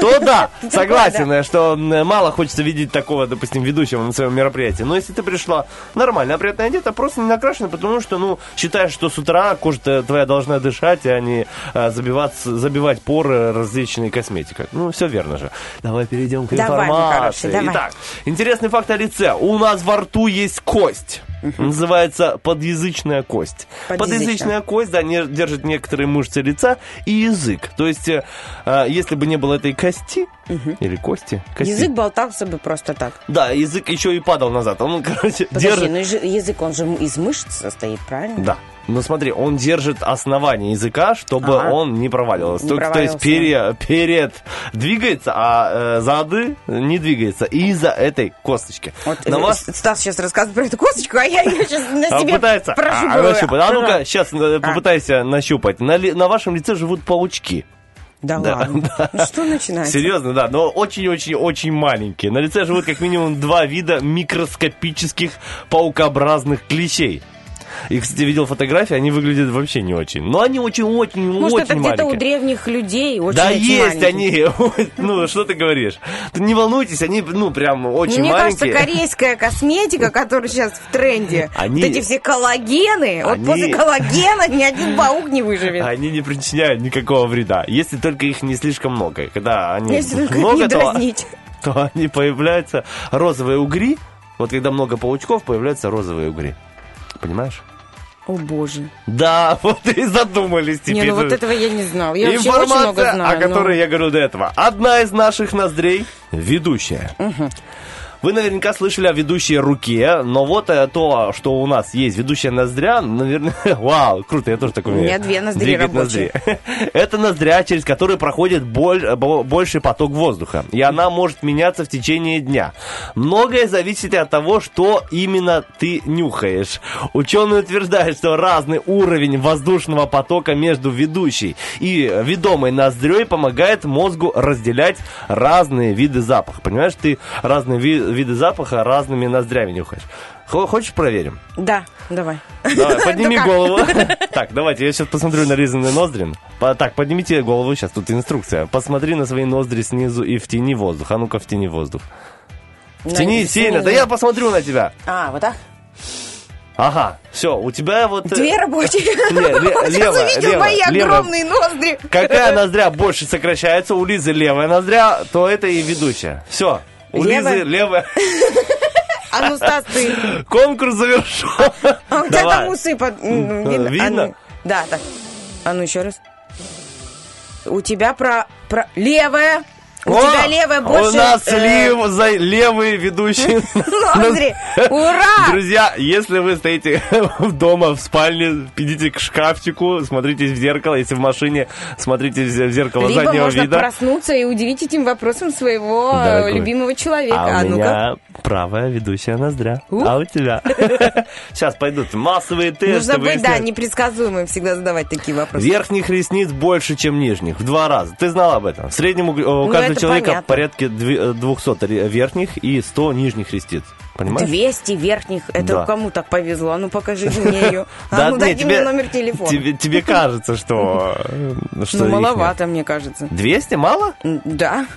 то да, согласен, что мало хочется видеть такого, допустим, ведущего на своем мероприятии. Но если ты пришла нормально, опрятно одета, просто не накрашена, потому что, ну, считаешь, что с утра кожа твоя должна дышать, а не а, забиваться, забивать поры различной косметикой. Ну, все верно же. Давай перейдем к Давай, информации. хороший, давай. Итак, интересный факт о лице. У нас во рту есть кость. Называется подъязычная кость. Подъязычная. Подъязычная кость, да, не, держит некоторые мышцы лица и язык. То есть, э, э, если бы не было этой кости, или кости, кости, Язык болтался бы просто так. да, язык еще и падал назад. Он, короче, Подожди, держит... ну язык, он же из мышц состоит, правильно? Да. Ну смотри, он держит основание языка, чтобы Ага. он не проваливался. Не То, то есть пере- перед двигается, а э, зады не двигается из-за этой косточки. Вот На э, вас Стас сейчас рассказывает про эту косточку, а я ее сейчас на а, себе пытается а, прощупываю. нащупать. А ну-ка, Да. сейчас попытайся нащупать. На, на вашем лице живут паучки. Да, Да, ладно. <laughs> Ну что начинается? Серьезно, да, но очень-очень-очень маленькие. На лице живут как минимум два вида микроскопических паукообразных клещей. И, кстати, видел фотографии, они выглядят вообще не очень. Но они очень-очень, Может, очень это где-то у маленькие. древних людей очень Да очень есть маленькие. они. <laughs> Ну, что ты говоришь? Не волнуйтесь, они, ну, прям очень Мне кажется, маленькие. корейская косметика, которая сейчас в тренде, <laughs> Они- вот эти все коллагены, вот Они- после коллагена ни один паук не выживет. Они не причиняют никакого вреда, если только их не слишком много. Когда они Если только их много, не то, дразнить. <laughs> то они появляются розовые угри. Вот когда много паучков, появляются розовые угри. Понимаешь? О боже. Да, <laughs> вот и задумались теперь. Не, ну вот этого я не знала. Я вообще очень Информация, много знаю. о но- которой я говорю до этого. Одна из наших ноздрей – ведущая. Вы наверняка слышали о ведущей руке, но вот э, то, что у нас есть ведущая ноздря, наверное, <laughs> вау, круто, я тоже такой У меня умею. две ноздри Двигать рабочие. ноздри. <laughs> Это ноздря, через которую проходит боль- э, бо- больший поток воздуха, и она может меняться в течение дня. Многое зависит от того, что именно ты нюхаешь. Ученые утверждают, что разный уровень воздушного потока между ведущей и ведомой ноздрёй помогает мозгу разделять разные виды запаха. Понимаешь, ты разные ви- виды запаха разными ноздрями нюхаешь. Хо- Хочешь проверим? Да, давай. Давай, <laughs> подними голову. <laughs> Так, давайте, я сейчас посмотрю на резанные ноздри. Так, поднимите голову, сейчас тут инструкция. Посмотри на свои ноздри снизу и втяни воздух. А ну-ка, втяни воздух. Втяни На- сильно. Да я посмотрю на тебя. А, вот так? Ага, все, у тебя вот... э, Две рабочие. <laughs> Не, ле- Сейчас левая, левая, мои левая. огромные ноздри. Какая ноздря больше сокращается, у Лизы левая ноздря, то это и ведущая. Все, у? Лизы левая. <laughs> А ну, Стас, ты... Конкурс завершен. А у тебя там усы под... Видно? А ну, Да, так. А ну, еще раз. У тебя про... про... Левая. У О, тебя левая больше... У нас э, лев- за- левый ведущий. <laughs> Ноздри. <laughs> Ура! Друзья, если вы стоите <laughs> дома в спальне, идите к шкафчику, смотритесь в зеркало. Если в машине, смотритесь в зеркало Либо заднего можно вида. проснуться и удивить этим вопросом своего э, Дорогой. любимого человека. А А, у меня правая ведущая ноздря. У. А у тебя? Сейчас пойдут массовые тесты. Нужно быть, да, выяснять. непредсказуемым всегда задавать такие вопросы. Верхних ресниц больше, чем нижних. В два раза. Ты знал об этом. В среднем у, у Ну, каждого это человека понятно. порядка э, 200 ре- верхних и 100 нижних ресниц. Понимаешь? 200 верхних. Это Да. кому так повезло? А ну покажи <laughs> мне ее. Да А ну дай мне номер телефона. Тебе, <laughs> кажется, что... э, Ну, маловато, мне кажется. 200 мало? М,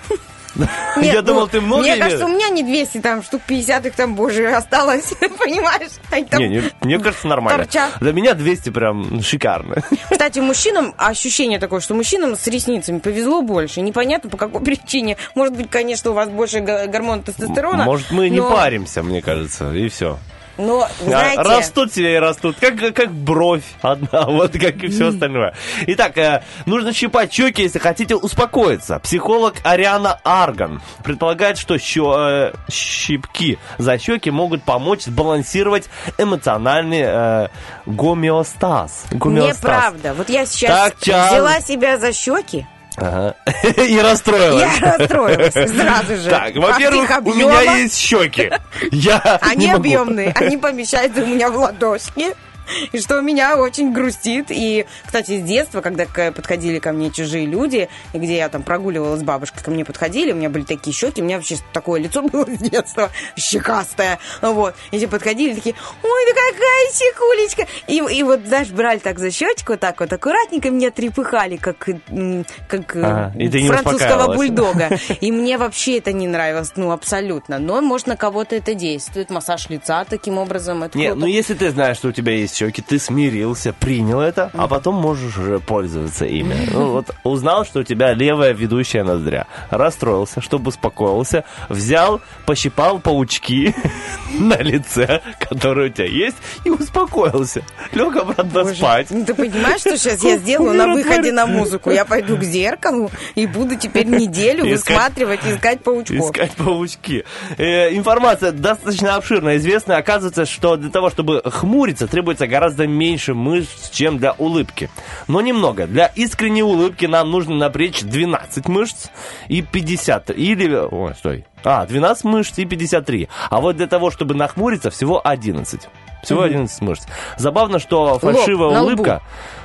<laughs> Да. Я Нет, думал, ну, ты много Мне имеешь. кажется, у меня не 200, там штук 50 их там, боже, осталось. <laughs> Понимаешь? Они там- Не, не, мне кажется, нормально. торчат. Для меня 200 прям шикарно. Кстати, мужчинам ощущение такое, что мужчинам с ресницами повезло больше. Непонятно по какой причине. Может быть, конечно, у вас больше г- гормона тестостерона. Может, мы не но- паримся, мне кажется, и все. Но, знаете... Растут себе и растут, как, как бровь одна, <laughs> вот как и все остальное. Итак, э, нужно щипать щеки, если хотите успокоиться. Психолог Ариана Арган предполагает, что э, щипки за щеки могут помочь сбалансировать эмоциональный э, гомеостаз. Гомеостаз. Неправда. Вот я сейчас Так, взяла себя за щеки, Ага. <laughs> И расстроилась. я расстроилась сразу же. Так, во-первых, у меня есть щеки. <laughs> Я Они объемные, они помещаются у меня в ладошки. <laughs> И что меня очень грустит. И, кстати, с детства, когда подходили ко мне чужие люди, и где я там прогуливалась с бабушкой, ко мне подходили, у меня были такие щеки, у меня вообще такое лицо <laughs> было с детства, щекастое. Вот. И все подходили, такие, ой, да какая щекулечка. И, и вот, знаешь, брали так за щечку, вот так вот аккуратненько меня трепыхали, как, как э, Ага, французского бульдога. <laughs> И мне вообще это не нравилось, ну, абсолютно. Но, может, на кого-то это действует. Массаж лица таким образом, это Не, круто. ну если ты знаешь, что у тебя есть щеки, ты смирился, принял это, а потом можешь уже пользоваться ими. Ну вот узнал, что у тебя левая ведущая ноздря. Расстроился, чтобы успокоился, взял, пощипал паучки <laughs> на лице, которые у тебя есть, и успокоился. Лег обратно Боже, спать. ну, ты понимаешь, что сейчас я сделаю на выходе на музыку? Я пойду к зеркалу и буду теперь неделю высматривать, искать паучков. Искать паучки. Э, информация достаточно обширная, известная. Оказывается, что для того, чтобы хмуриться, требуется гораздо меньше мышц, чем для улыбки. Но немного. Для искренней улыбки нам нужно напрячь 12 мышц и 50. Или... Ой, стой. А, 12 мышц и 53. А вот для того, чтобы нахмуриться, всего 11. Всего 11 мышц. Забавно, что фальшивая лбу. улыбка...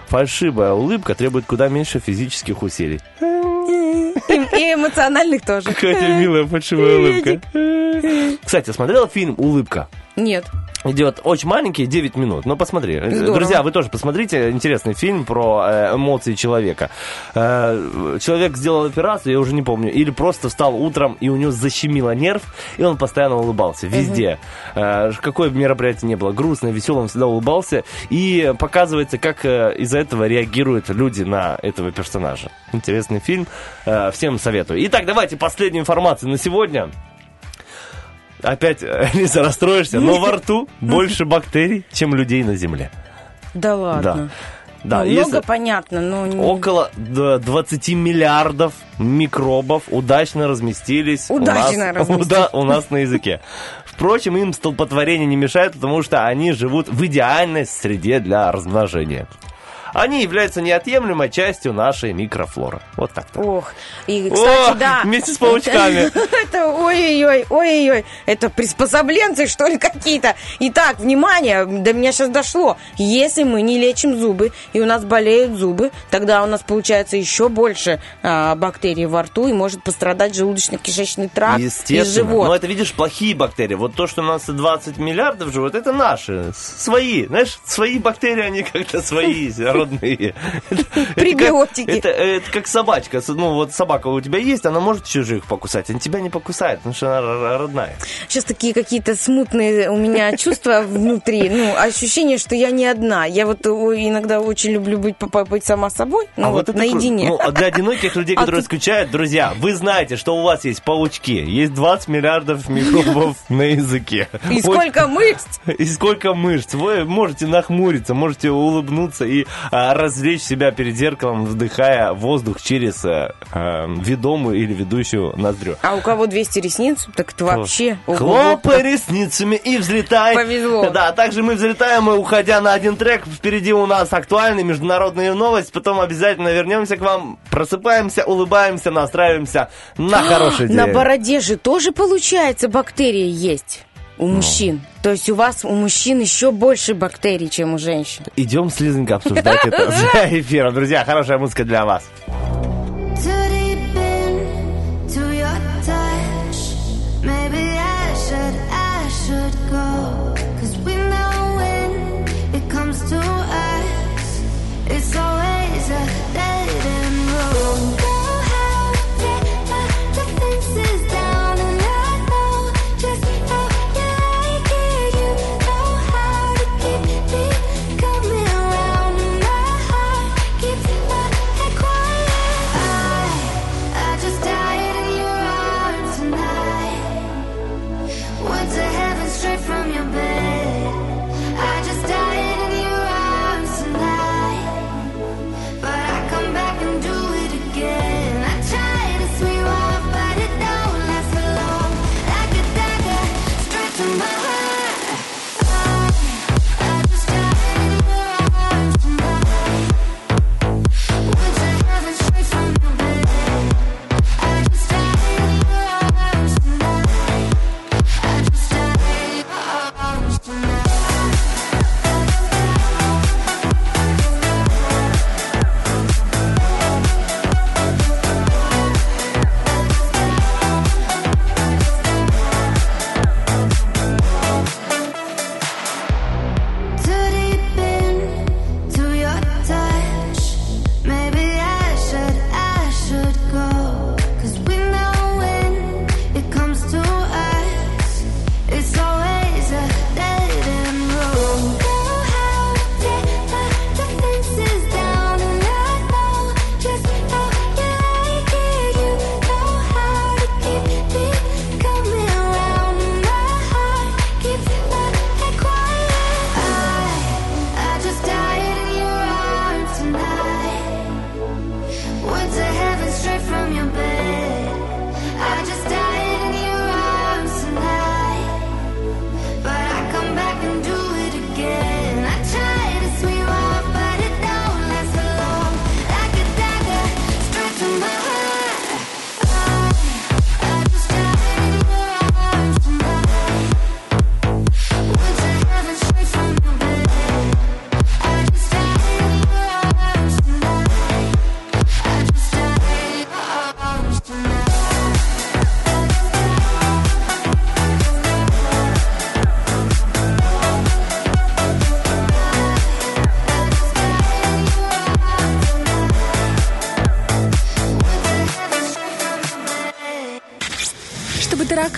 Фальшивая улыбка требует куда меньше физических усилий. И, эмоциональных тоже. Какая милая фальшивая улыбка. Кстати, смотрела фильм «Улыбка»? Нет. Идет очень маленький, 9 минут. Но посмотри. Здорово. Друзья, вы тоже посмотрите. Интересный фильм про э, эмоции человека. Э, человек сделал операцию, я уже не помню. Или просто встал утром, и у него защемило нерв, и он постоянно улыбался. Везде. Э, какое бы мероприятие не было. Грустное, веселое, он всегда улыбался. И показывается, как из-за этого реагируют люди на этого персонажа. Интересный фильм. Всем советую. Итак, давайте последнюю информацию на сегодня. Опять, э, <laughs> Лиза, расстроишься, но во рту <laughs> больше бактерий, чем людей на Земле. Да ладно. Да, Ну, если много понятно, но... около д- 20 миллиардов микробов удачно разместились у Удачно нас, <laughs> разместились. да, у нас на языке. Впрочем, им столпотворение не мешает, потому что они живут в идеальной среде для размножения. Они являются неотъемлемой частью нашей микрофлоры. Вот так-то. Ох, и, кстати, О, да. вместе с паучками. <laughs> Это ой-ой-ой, ой-ой-ой. Это приспособленцы, что ли, какие-то. Итак, внимание, до меня сейчас дошло. Если мы не лечим зубы, и у нас болеют зубы, тогда у нас получается еще больше а, бактерий во рту, и может пострадать желудочно-кишечный тракт и живот. Но это, видишь, плохие бактерии. Вот то, что у нас 20 миллиардов живут, это наши, свои. Знаешь, свои бактерии, они <laughs> как-то свои <laughs> природные. <laughs> Прибиотики. Это, это как собачка. Ну, вот собака у тебя есть, она может чужих покусать, а тебя не покусает, потому что она родная. Сейчас такие какие-то смутные у меня <laughs> чувства внутри. Ну, ощущение, что я не одна. Я вот иногда очень люблю быть, побыть сама собой. Ну, А вот, это наедине. Ну, а для одиноких людей, <laughs> А которые тут- скучают, друзья, вы знаете, что у вас есть паучки, есть 20 миллиардов микробов на языке. И Вот. сколько мышц! И сколько мышц. Вы можете нахмуриться, можете улыбнуться и а, развлечь себя перед зеркалом, вдыхая воздух через а, а, ведомую или ведущую ноздрю. А у кого 200 ресниц, так это вообще... Хлопай ресницами и взлетай. Повезло. Да, также мы взлетаем, и уходя на один трек. Впереди у нас актуальные международные новости. Потом обязательно вернемся к вам. Просыпаемся, улыбаемся, настраиваемся на хороший день. На бороде же тоже, получается, бактерии есть у мужчин. То есть у вас, у мужчин еще больше бактерий, чем у женщин. Идем с Лизонькой обсуждать <laughs> это за эфиром. Друзья, хорошая музыка для вас.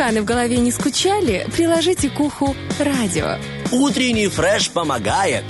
Тараканы в голове не скучали, приложите к уху радио. Утренний фреш помогает.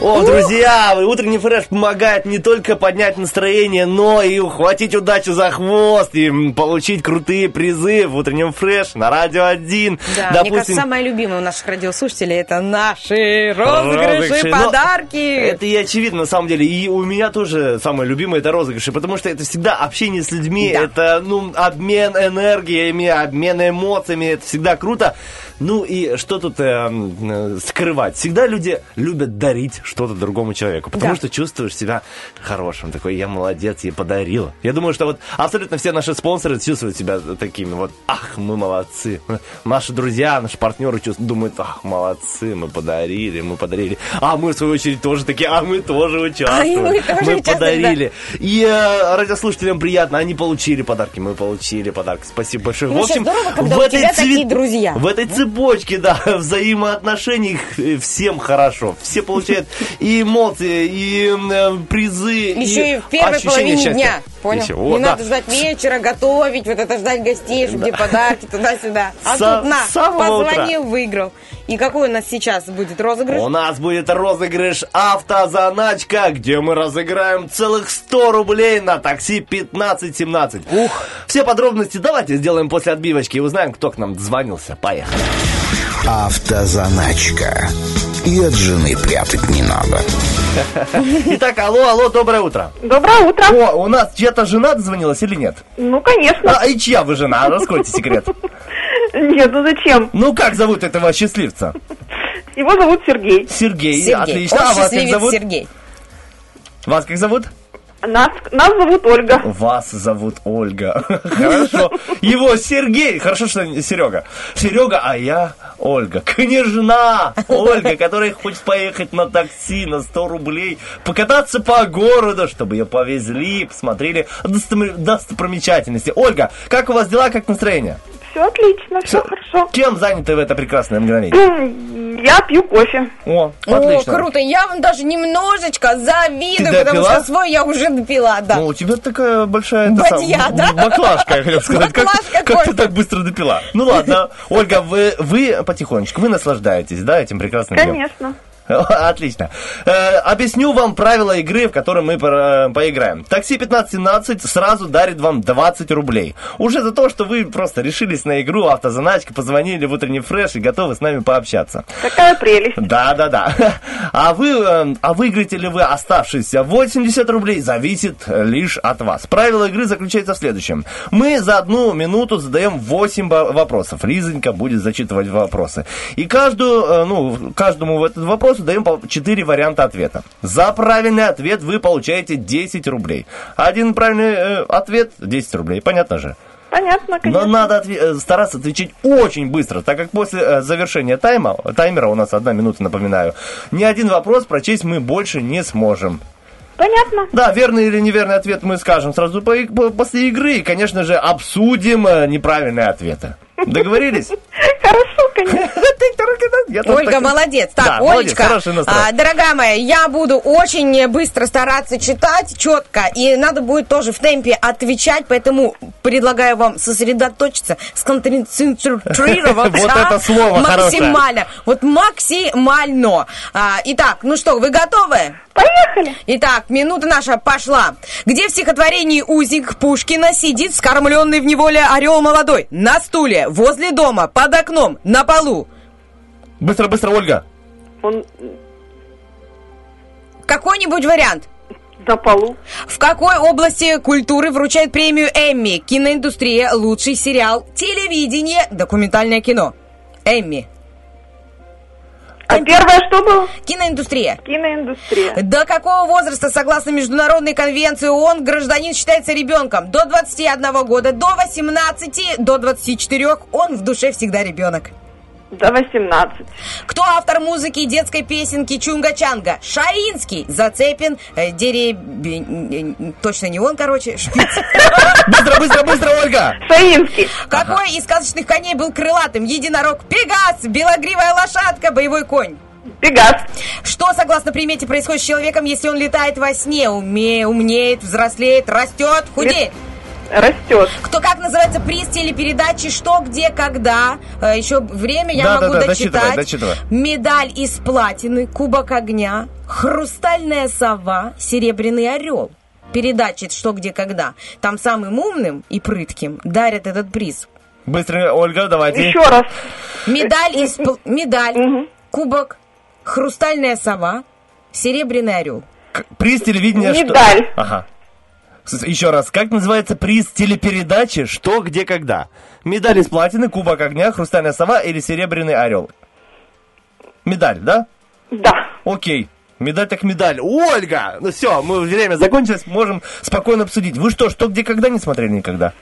О, друзья, утренний фреш помогает не только поднять настроение, но и ухватить удачу за хвост и получить крутые призы в утреннем фреш на радио 1. Да, мне кажется, самое любимое у наших радиослушателей это наши розыгрыши, Розыгрыши, но подарки. Это и очевидно, на самом деле. И у меня тоже самое любимое это розыгрыши, потому что это всегда общение с людьми, Да. это ну, обмен энергиями, обмен эмоциями, это всегда круто. Ну и что тут э, э, скрывать? Всегда люди любят дарить что-то другому человеку, потому Да. что чувствуешь себя хорошим. Такой, я молодец, я подарил. Я думаю, что вот абсолютно все наши спонсоры чувствуют себя такими вот, ах, мы молодцы. Наши друзья, наши партнеры чувствуют, думают, ах, молодцы, мы подарили, мы подарили. А мы, в свою очередь, тоже такие, а мы тоже участвуем. А и мы тоже участвуем, подарили. И э, радиослушателям приятно, они получили подарки, мы получили подарки. Спасибо большое. Ну, в общем, здорово, когда в у этой тебя такие друзья. В этой цепочке, да, <laughs> взаимоотношений э, всем хорошо. Все получают и эмоции, и э, призы, Еще и, и в первой половине счастья. дня. Понял? Еще, не вот, да. надо ждать вечера, готовить, вот это ждать гостей, чтобы тебе подарки туда-сюда. А Са- тут на, позвонил, выиграл. И какой у нас сейчас будет розыгрыш? У нас будет розыгрыш автозаначка, где мы разыграем целых 100 рублей на такси 1517. Ух. Все подробности давайте сделаем после отбивочки и узнаем, кто к нам звонился. Поехали. Автозаначка. И от жены прятать не надо. <laughs> Итак, алло, алло, доброе утро. Доброе утро. О, у нас чья-то жена дозвонилась или нет? Ну, конечно. А, и чья вы жена? Раскройте секрет. <laughs> Нет, ну зачем? Ну, как зовут этого счастливца? Его зовут Сергей. Сергей, Сергей. отлично. Он а вас как зовут? Сергей. Вас как зовут? Нас, нас зовут Ольга. Вас зовут Ольга. <laughs> Хорошо. Его Сергей. Хорошо, что Серега. Серега, а я Ольга. Княжна Ольга, которая хочет поехать на такси на 100 рублей, покататься по городу, чтобы ее повезли, посмотрели достопри- достопримечательности. Ольга, как у вас дела, как настроение? Все отлично, все хорошо. Чем заняты в это прекрасное мгновение? Я пью кофе. О, О, отлично. круто. Я вам даже немножечко завидую, Ты потому допила? что свой я уже допила, да. Ну, у тебя такая большая... Бадья, да? Баклажка, я хотел сказать. Как, Баклажка как ты кофе. так быстро допила? Ну ладно, Ольга, вы, вы потихонечку, вы наслаждаетесь, да, этим прекрасным днем? <laughs> Отлично. Э, объясню вам правила игры, в которой мы пора- поиграем. Такси 1517 сразу дарит вам 20 рублей. Уже за то, что вы просто решились на игру автозаначка, позвонили в утренний фреш и готовы с нами пообщаться. Какая прелесть. Да, да, да. <laughs> А вы, э, а выиграете ли вы оставшиеся 80 рублей, зависит лишь от вас. Правило игры заключается в следующем. Мы за одну минуту задаем 8 во- вопросов. Лизонька будет зачитывать вопросы. И каждую, э, ну, каждому в этот вопрос даем по 4 варианта ответа. За правильный ответ вы получаете 10 рублей. Один правильный э, ответ 10 рублей. Понятно же? Понятно, Но конечно. надо отве- э, стараться отвечать очень быстро, так как после э, завершения тайма, таймера у нас одна минута, напоминаю, ни один вопрос прочесть мы больше не сможем. Понятно. Да, верный или неверный ответ мы скажем сразу по- по- после игры и, конечно же, обсудим э, неправильные ответы. Договорились? <laughs> Хорошо, конечно. Ольга, <laughs> молодец. Так, Олечка, а, дорогая моя, я буду очень быстро стараться читать четко, и надо будет тоже в темпе отвечать, поэтому предлагаю вам сосредоточиться, сконцентрироваться <laughs> Вот это слово максимально. Вот максимально. А, итак, ну что, вы готовы? Поехали. Итак, минута наша пошла. Где в стихотворении «Узник» Пушкина сидит скормленный в неволе орел молодой? На стуле, возле дома, под окном, на полу. Быстро, быстро, Ольга. Он Какой-нибудь вариант. на полу. В какой области культуры вручают премию Эмми? Киноиндустрия, лучший сериал, телевидение, документальное кино. Эмми. А первое что было? Киноиндустрия. Киноиндустрия. До какого возраста, согласно Международной конвенции ООН, гражданин считается ребенком? До 21 года, до 18, до 24. Он в душе всегда ребенок. До 18. Кто автор музыки и детской песенки Чунга-Чанга? Шаинский, Зацепин, э, Деребень... Точно не он, короче, Шпиц. Быстро, быстро, быстро, Ольга. Саинский. Какой из сказочных коней был крылатым? Единорог, Пегас, белогривая лошадка, боевой конь. Пегас. Что, согласно примете, происходит с человеком, если он летает во сне? Уме, умнеет, взрослеет, растет, худеет? Растет. Кто, как называется приз телепередачи «Что, где, когда»? Э, Еще время я Да, могу да, да, дочитать. дочитывай, дочитывай. Медаль из платины, кубок огня, хрустальная сова, серебряный орел. Передачи «Что, где, когда». Там самым умным и прытким дарят этот приз. Быстро, Ольга, давайте. Еще раз. Медаль из <laughs> медаль, кубок, хрустальная сова, серебряный орел. Приз телевидения что? Медаль. Ага. Еще раз, как называется приз телепередачи «Что, где, когда»? Медаль из платины, кубок огня, хрустальная сова или серебряный орел? Медаль, да? Да. Окей. Медаль так медаль. Ольга! Ну все, мы время закончилось, можем спокойно обсудить. Вы что, что, где, когда не смотрели никогда?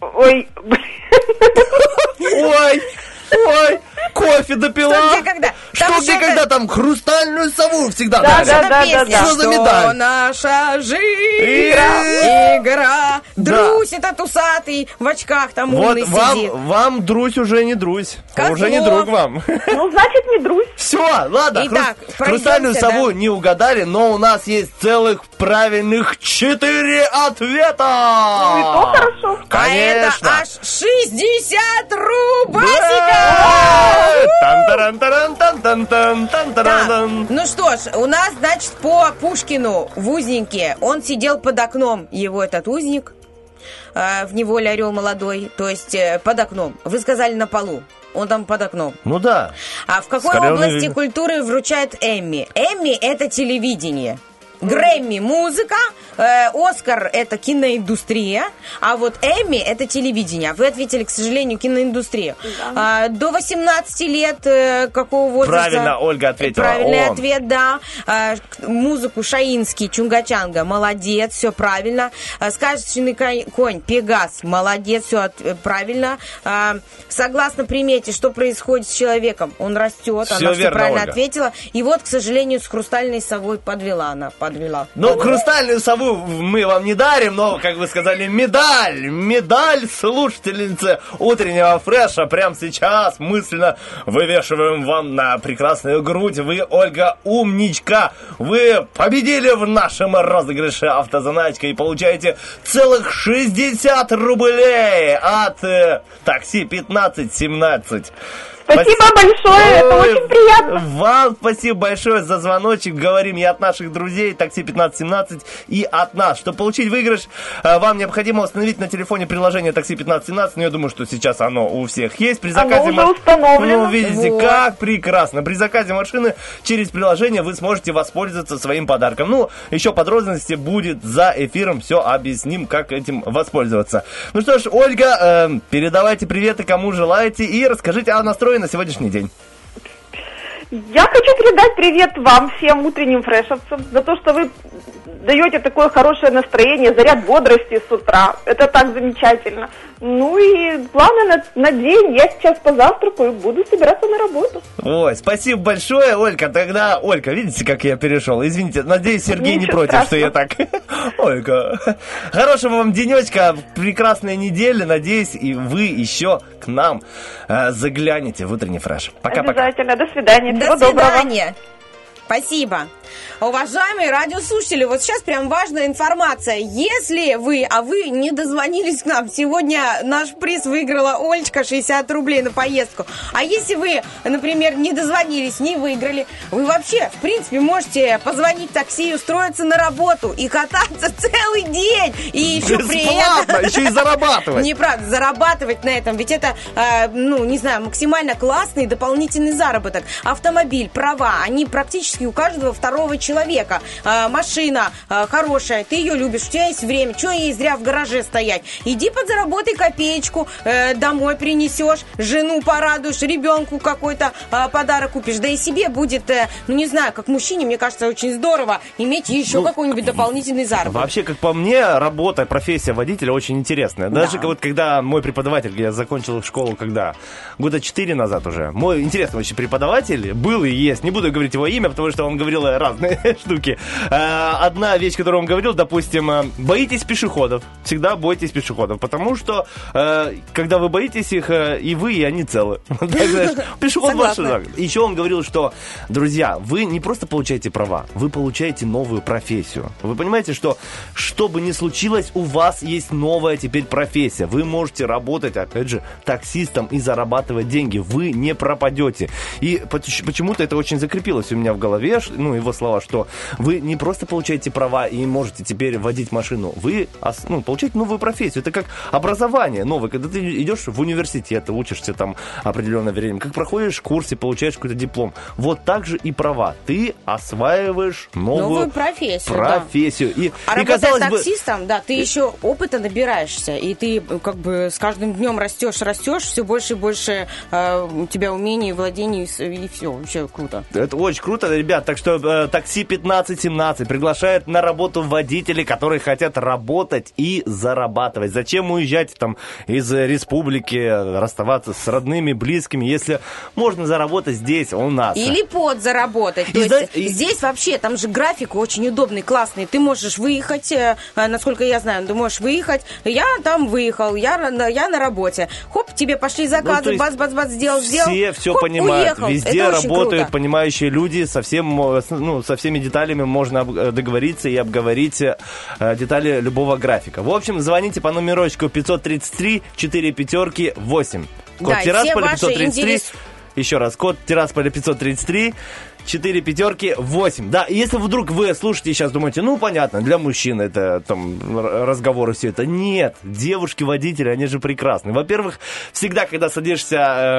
Ой, блин. <laughs> Ой! Ой! Кофе допила! Что, где, когда? Там Что, где, там хрустальную сову всегда Да, да, да, песня, да. Что за что медаль? наша жизнь Игра. игра. Друсь этот усатый в очках там Вот умный вам, сидит. вам друсь уже не друсь. Козлов. Уже не друг вам. Ну, значит, не друзь. Все, ладно, Итак, хрус- хрустальную сову да. не угадали, но у нас есть целых правильных четыре ответа. Ну, и то хорошо. А это Конечно. аж 60 рубасиков! Так, ну что ж, у нас, значит, по Пушкину в узнике, он сидел под окном, его этот узник, э, в неволе орел молодой, то есть э, под окном. Вы сказали на полу, он там под окном. Ну да. А в какой Скорее он области и- культуры вручают Эмми? Эмми – это телевидение. Грэмми – музыка, э, Оскар – это киноиндустрия, а вот Эмми – это телевидение. Вы ответили, к сожалению, киноиндустрия. А, до 18 лет э, какого возраста? Правильно Ольга ответила. Правильный Он. ответ, да. А, музыку Шаинский, Чунгачанга, молодец, все правильно. А, сказочный конь, Пегас, молодец, все правильно. А, согласно примете, что происходит с человеком? Он растет, Всё она все верно, правильно Ольга. ответила. И вот, к сожалению, с хрустальной совой подвела она, подвела. Ну, хрустальную сову мы вам не дарим, но, как вы сказали, медаль, медаль слушательницы утреннего фреша прямо сейчас мысленно вывешиваем вам на прекрасную грудь. Вы, Ольга, умничка, вы победили в нашем розыгрыше автозаначка и получаете целых 60 рублей от э, такси 1517. Спасибо большое, это Ой, очень приятно. Вам спасибо большое за звоночек. Говорим и от наших друзей, такси 1517, и от нас. Чтобы получить выигрыш, э, вам необходимо установить на телефоне приложение такси 1517. Но я думаю, что сейчас оно у всех есть. При Оно заказе уже маш- установлено. Ну, видите, Вот. как прекрасно. При заказе машины через приложение вы сможете воспользоваться своим подарком. Ну, еще подробности будет за эфиром. Все объясним, как этим воспользоваться. Ну что ж, Ольга, э, передавайте приветы, кому желаете, и расскажите о настрое на сегодняшний день. Я хочу передать привет вам, всем утренним фрешовцам, за то, что вы даете такое хорошее настроение, заряд бодрости с утра. Это так замечательно. Ну и главное, на, на день я сейчас позавтракаю и буду собираться на работу. Ой, спасибо большое, Олька. Тогда, Олька, видите, как я перешел? Извините, надеюсь, Сергей не Ничего против, что страшного. я так. <laughs> Олька, хорошего вам денечка, прекрасной недели. Надеюсь, и вы еще к нам э, заглянете в утренний фреш. Пока-пока. Обязательно. До свидания. До Всего доброго. свидания. Спасибо. Уважаемые радиослушатели, вот сейчас прям важная информация. Если вы, а вы не дозвонились к нам, сегодня наш приз выиграла Олечка 60 рублей на поездку. А если вы, например, не дозвонились, не выиграли, вы вообще, в принципе, можете позвонить в такси и устроиться на работу и кататься <laughs> целый день. И еще при Бесплатно, этом... еще и зарабатывать. <laughs> Неправда, зарабатывать на этом. Ведь это, э, ну, не знаю, максимально классный дополнительный заработок. Автомобиль, права, они практически у каждого второго человека. Э, машина э, хорошая, ты ее любишь, у тебя есть время, что ей зря в гараже стоять? Иди подзаработай копеечку, э, домой принесешь, жену порадуешь, ребенку какой-то э, подарок купишь. Да и себе будет, э, ну, не знаю, как мужчине, мне кажется, очень здорово иметь еще Ну, какой-нибудь дополнительный заработок. Вообще, как по мне, работа, профессия водителя очень интересная. Даже Да. вот когда мой преподаватель, я закончил школу когда? Года четыре назад уже. Мой интересный очень преподаватель был и есть. Не буду говорить его имя, потому что он говорил разные <laughs> штуки. Э, Одна вещь, которую он говорил, допустим, э, боитесь пешеходов. Всегда бойтесь пешеходов, потому что э, когда вы боитесь их, и вы, и они целы. <laughs> <laughs> Пешеход ваш. Еще он говорил, что, друзья, вы не просто получаете права, вы получаете новую профессию. Вы понимаете, что что бы ни случилось, у вас есть новая теперь профессия. Вы можете работать, опять же, таксистом и зарабатывать деньги. Вы не пропадете. И поч- почему-то это очень закрепилось у меня в голове, ну, его слова, что вы не просто получаете права и можете теперь водить машину, вы ну, получаете новую профессию. Это как образование новое. Когда ты идешь в университет, ты учишься там определенное время, как проходишь курс и получаешь какой-то диплом. Вот так же и права. Ты осваиваешь новую, Новую профессию, да. профессию. И, А и казалось бы, таксистом, да, ты еще опыта набираешься, и ты как бы с каждым днем растешь, растешь, все больше и больше э, у тебя умений, владений, и все, вообще круто. Это очень круто, ребят. Так что э, такси 1517 приглашает на работу водителей, которые хотят работать и зарабатывать. Зачем уезжать там из республики, расставаться с родными, близкими, если можно заработать здесь, у нас? Или подзаработать. То И есть и- здесь вообще, там же график очень удобный, классный. Ты можешь выехать, э, э, насколько я знаю, ты можешь выехать. Я там выехал, я, на- я на работе. Хоп, тебе пошли Ну, заказы, есть бац-бац-бац, сделал, сделал. Все все понимают. уехал. Везде Это работают круто. понимающие люди. Совсем, э, с- ну, со всеми деталями можно э, договориться и обговорить э, детали любого графика. В общем, звоните по номерочку 533 4 пятерки 8. Код Да, Тирасполя ваши 533. интерес- Еще раз, код Тирасполя 533. 4 пятерки 8. Да, если вдруг вы слушаете и сейчас думаете, ну, понятно, для мужчин это там разговоры все это. Нет, девушки-водители, они же прекрасны. Во-первых, всегда, когда садишься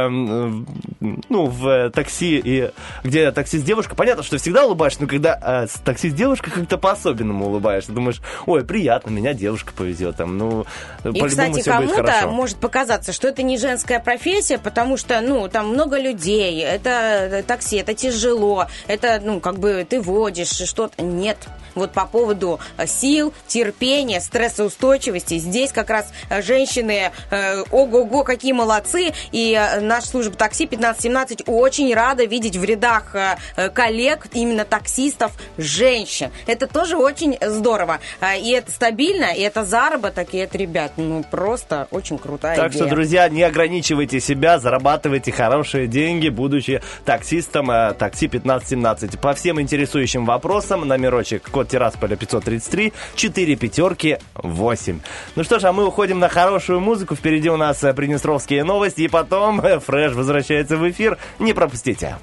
эм, э, ну, в э, такси, и, где таксист девушка, понятно, что всегда улыбаешься, но когда э, с- таксист девушка, как-то по-особенному улыбаешься. Думаешь, ой, приятно, меня девушка повезет. Там, ну, И, кстати, кому-то может показаться, что это не женская профессия, потому что, ну, там много людей, это э, такси, это тяжело, это, ну, как бы ты водишь, что-то. Нет. Вот по поводу э, сил, терпения, стрессоустойчивости, здесь как раз э, женщины, э, ого-го, какие молодцы, и э, наша служба такси 1517 очень рада видеть в рядах коллег, именно таксистов, женщин. Это тоже очень здорово. И это стабильно, и это заработок, и это, ребят, ну, просто очень крутая Так идея. что, друзья, не ограничивайте себя, зарабатывайте хорошие деньги, будучи таксистом такси 1517. По всем интересующим вопросам номерочек код Тирасполя 533 4 пятерки 8. Ну что ж, а мы уходим на хорошую музыку. Впереди у нас э, приднестровские новости, и потом э, Фреш возвращается в эфир. Не пропустите.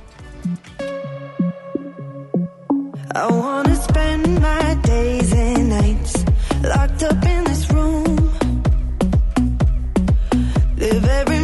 Live every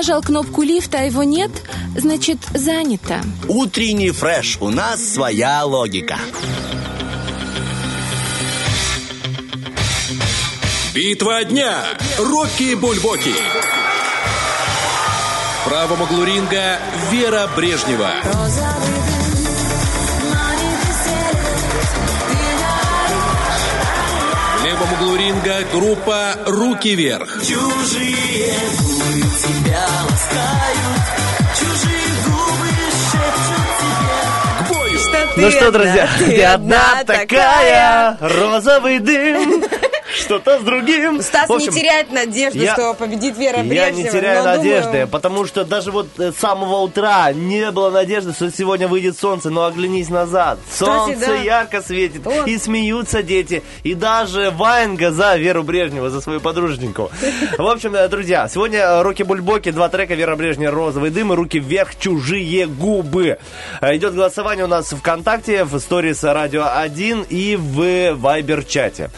нажал кнопку лифта, а его нет, значит занято. Утренний фреш. У нас своя логика. Битва дня. Рокки Бульбоки. В правом углу ринга Вера Брежнева. В левом углу ринга группа «Руки вверх». Чужие губы тебя ласкают, чужие губы шепчут тебе к бою. Ну что, друзья, ты одна такая, розовый дым, что-то с другим. Стас В общем, не теряет надежды, я- что победит Вера Я Брежнева. не теряю надежды, думаю, потому что даже вот э, с самого утра не было надежды, что сегодня выйдет солнце, но оглянись назад. Кстати, Солнце да. ярко светит, Вот. и смеются дети, и даже Ваенга за Веру Брежневу, за свою подруженьку. В общем, э, друзья, сегодня э, Руки Бульбоки, два трека Вера Брежнева, Розовый дым и Руки вверх, Чужие губы. Идет голосование у нас ВКонтакте, в сторис Радио 1 и в Вайбер-чате.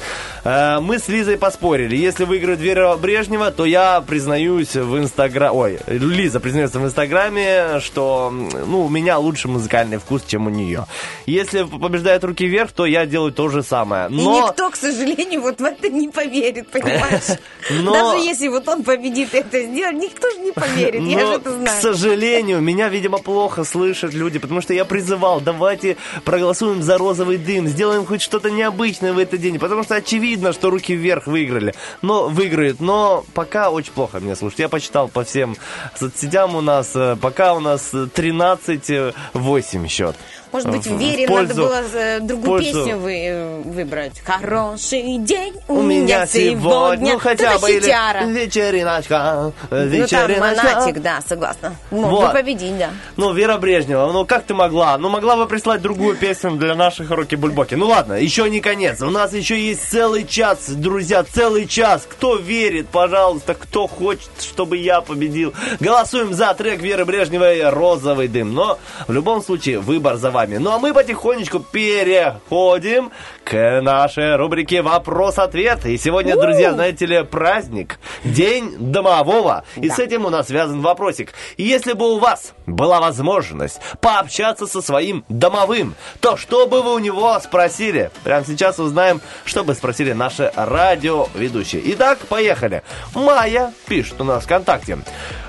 Мы с Лизой поспорили. Если выиграет Вера Брежнева, то я признаюсь в Инстаграме... Ой, Лиза признается в Инстаграме, что ну, у меня лучше музыкальный вкус, чем у нее. Если побеждает руки вверх, то я делаю то же самое. И Но... никто, к сожалению, вот в это не поверит, понимаешь? <laughs> Но- Даже если вот он победит и это сделать, никто же не поверит, я Но, же это к знаю. сожалению, меня, видимо, плохо слышат люди, потому что я призывал, давайте проголосуем за розовый дым, сделаем хоть что-то необычное в этот день, потому что очевидно, что руки вверх выиграли, но выиграют, но пока очень плохо меня слушать. Я почитал по всем соцсетям у нас, э, пока у нас 13-8 счет. Может быть, в В Вере пользу- надо было э, другую пользу- песню вы, э, выбрать. Хороший день У меня сегодня, ну хотя бы или хитяра. вечериночка, Ну там вечериночка. монатик, да, согласна. Мог бы Вот. победить, да. Ну, Вера Брежнева, ну как ты могла? Ну, могла бы прислать другую песню для наших руки бульбоки. Ну ладно, еще не конец. У нас еще есть целый час, друзья, целый час. Кто верит, пожалуйста, кто хочет, чтобы я победил. Голосуем за трек Веры Брежневой «Розовый дым». Но в любом случае выбор за вами. Ну а мы потихонечку переходим к нашей рубрике «Вопрос-ответ». И сегодня, друзья, знаете ли, праздник, День домового. И с этим у нас связан вопросик. Если бы у вас была возможность пообщаться со своим домовым, то что бы вы у него спросили? Прямо сейчас узнаем, что бы спросили наши радиоведущие. Итак, поехали. Майя пишет у нас ВКонтакте.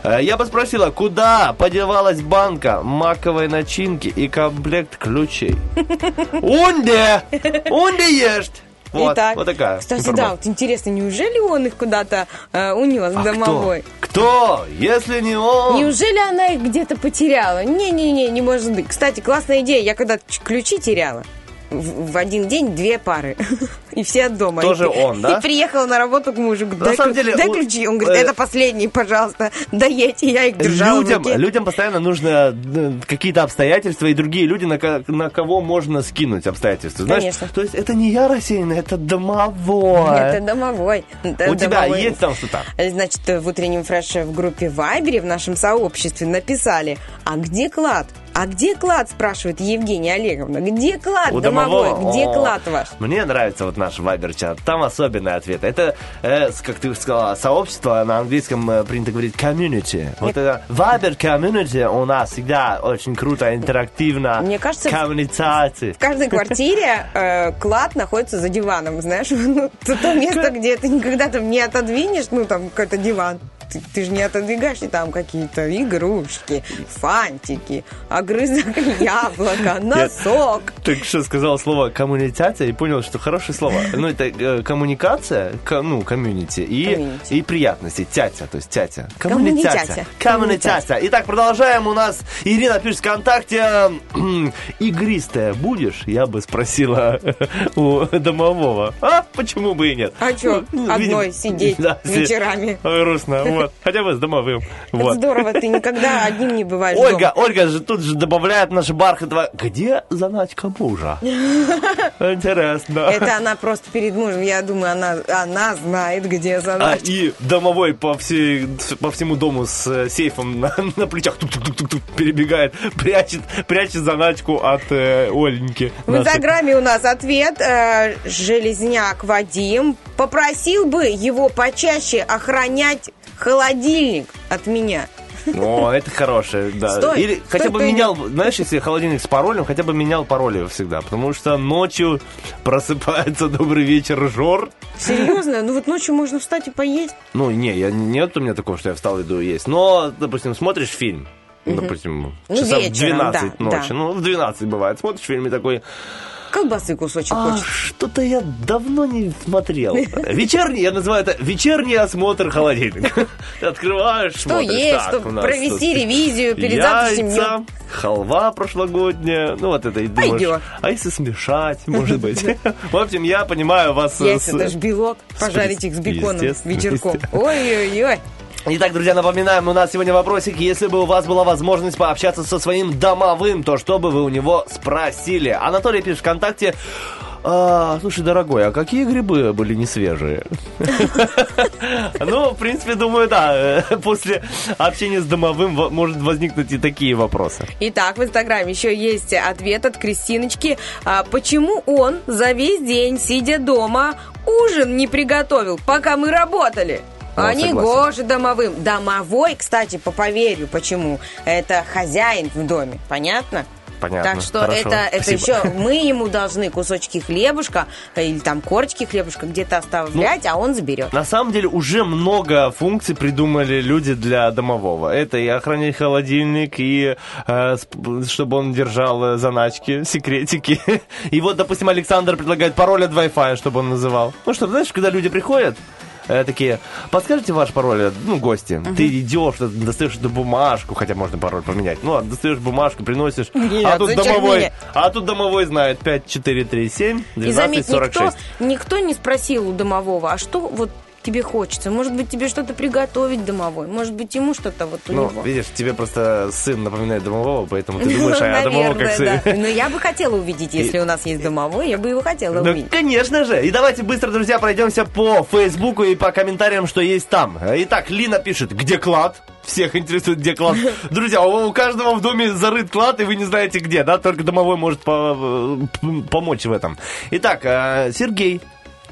Э, Я бы спросила, куда подевалась банка маковой начинки и комплект ключей? Унде! Унде есть! Вот, Итак, вот такая. Кстати, да, информация. вот интересно, неужели он их куда-то э, унес А домовой? Кто? Кто? Если не он... Неужели она их где-то потеряла? Не-не-не, не может быть. Кстати, классная идея. Я когда ключи теряла, в один день две пары. <laughs> И все от дома. Тоже И- он, да? И приехала на работу к мужу. говорю, На Дай, самом деле, дай ключи. Он говорит, э, это последний, пожалуйста. Даете. Я их держала Людям, людям постоянно нужно э, какие-то обстоятельства и другие люди, на, на кого можно скинуть обстоятельства. Знаешь, Конечно. То есть это не я рассеянный, это домовой. Это домовой. Это У тебя домовой. есть там что-то? Значит, в утреннем фреше в группе Вайбере в нашем сообществе написали, а где клад? А где клад, спрашивает Евгения Олеговна. Где клад, У домовой? домового? Где клад ваш? Мне нравится вот наш вайбер-чат. Там особенный ответ. Это, э, как ты сказала, сообщество, на английском э, принято говорить community. Вот это вайбер community у нас всегда очень круто, интерактивно. Мне кажется, Коммуникации. В каждой квартире э, клад находится за диваном, знаешь, <laughs> ну, то, то место, где ты никогда там не отодвинешь, ну, там какой-то диван. Ты, ты же не отодвигаешь, и там какие-то игрушки, фантики, огрызок <laughs> яблока, носок. Только что сказал слово коммуникация и понял, что хорошее слово. Ну, это э, коммуникация, ко- ну, комьюнити и, Комьюнити. и приятности. Тятя, то есть тятя. Коммуникация. Коммуникация. Итак, продолжаем. У нас Ирина пишет ВКонтакте. <clears throat> Игристая будешь? Я бы спросила <laughs> у домового. А, почему бы и нет? А чё, Ну, одной видимо, сидеть <laughs> вечерами? Грустно, вот. Хотя бы с домовым. Вот. здорово, ты никогда одним не бываешь Ольга, дома. Ольга же тут же добавляет наше бархатово. Где заначка мужа? <laughs> Интересно. Это она просто перед мужем, я думаю, она, она знает, где А, заначка. и домовой по, всей, по всему дому с э, сейфом на, на плечах тук-тук-тук-тук перебегает, прячет, прячет заначку от э, Оленьки. В. Инстаграме у нас ответ. э, Железняк Вадим попросил бы его почаще охранять холодильник от меня. О, это хорошее, да. Стой, Или стой, хотя бы ты менял, знаешь, если холодильник с паролем, хотя бы менял пароли всегда. Потому что ночью просыпается <laughs> добрый вечер Жор. Серьезно? Ну вот ночью можно встать и поесть. Ну, не, я, нет у меня такого, что я встал и иду есть. Но, допустим, смотришь фильм, допустим, Ну, часов вечером, 12 да, ночи. да. Ну, в 12 бывает. Смотришь фильм и такой... Колбасы кусочек А, хочется. что-то я давно не смотрел. <laughs> Вечерний, я называю это вечерний осмотр холодильника. <laughs> Открываешь, Что есть, чтобы провести ревизию перед завтрашним днем. халва прошлогодняя, ну вот это и думаешь, а если смешать, может быть. <laughs> В общем, я понимаю вас. Яйца, ж белок. Пожарить их с беконом вечерком. Ой-ой-ой. Итак, друзья, напоминаем, у нас сегодня вопросик. Если бы у вас была возможность пообщаться со своим домовым, то что бы вы у него спросили? Анатолий пишет ВКонтакте. «А, слушай, дорогой, а какие грибы были не свежие? <laughs> Ну, в принципе, думаю, да. <laughs> После общения с домовым может возникнуть и такие вопросы. Итак, в Инстаграме еще есть ответ от Кристиночки. А, почему он за весь день, сидя дома, ужин не приготовил, пока мы работали? А не согласен. Гоша домовым. Домовой, кстати, по поверью, почему. Это хозяин в доме. Понятно? Понятно. Так что Хорошо. это, это Спасибо. еще мы ему должны кусочки хлебушка э, или там корочки хлебушка где-то оставлять, а он заберет. На самом деле уже много функций придумали люди для домового. Это и охранять холодильник, и э, чтобы он держал э, заначки, секретики. <laughs> И вот, допустим, Александр предлагает пароль от Wi-Fi, чтобы он называл. Ну что, знаешь, когда люди приходят, э, такие, подскажите ваш пароль, ну, гости. Ты идешь, ты достаешь эту бумажку, хотя можно пароль поменять. Ну, а достаешь бумажку, приносишь, <laughs> Нет, а тут домовой, менять? а тут домовой знает 5, 4, 3, 7, И 12, заметь, 46. никто, никто не спросил у домового, а что вот тебе хочется? Может быть, тебе что-то приготовить домовой? Может быть, ему что-то вот у Ну, него? видишь, тебе просто сын напоминает домового, поэтому ты думаешь, а <laughs> Наверное, домового как сын. да. Но я бы хотела увидеть, если у нас есть домовой, я бы его хотела Ну, увидеть. конечно же. И давайте быстро, друзья, пройдемся по Фейсбуку и по комментариям, что есть там. Итак, Лина пишет, где клад? Всех интересует, где клад. <laughs> Друзья, у, у каждого в доме зарыт клад, и вы не знаете где, да? Только домовой может по- п- помочь в этом. Итак, э, Сергей,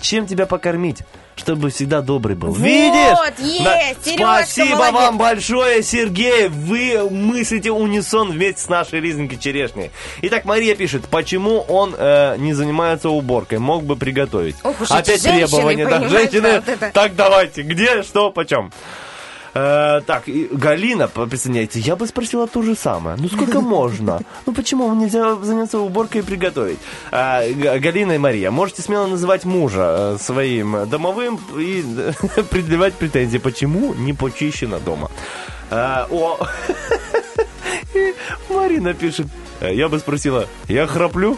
чем тебя покормить? Чтобы всегда добрый был. Вот, Видишь? есть, На- Сережка, Спасибо молодец. вам большое, Сергей. Вы мыслите унисон вместе с нашей Лизонькой Черешней. Итак, Мария пишет, почему он э, не занимается уборкой? Мог бы приготовить. Ох Опять требования, да. Женщины, вот это. так давайте, где, что, почем? Э, так, и Галина присоединяется. Я бы спросила то же самое. Ну сколько <laughs> можно? Ну почему нельзя заняться уборкой и приготовить? Э, Галина и Мария, можете смело называть мужа э, своим домовым и <laughs> предъявлять претензии. Почему не почищено дома? Э, О, <laughs> Марина пишет. Я бы спросила, я храплю?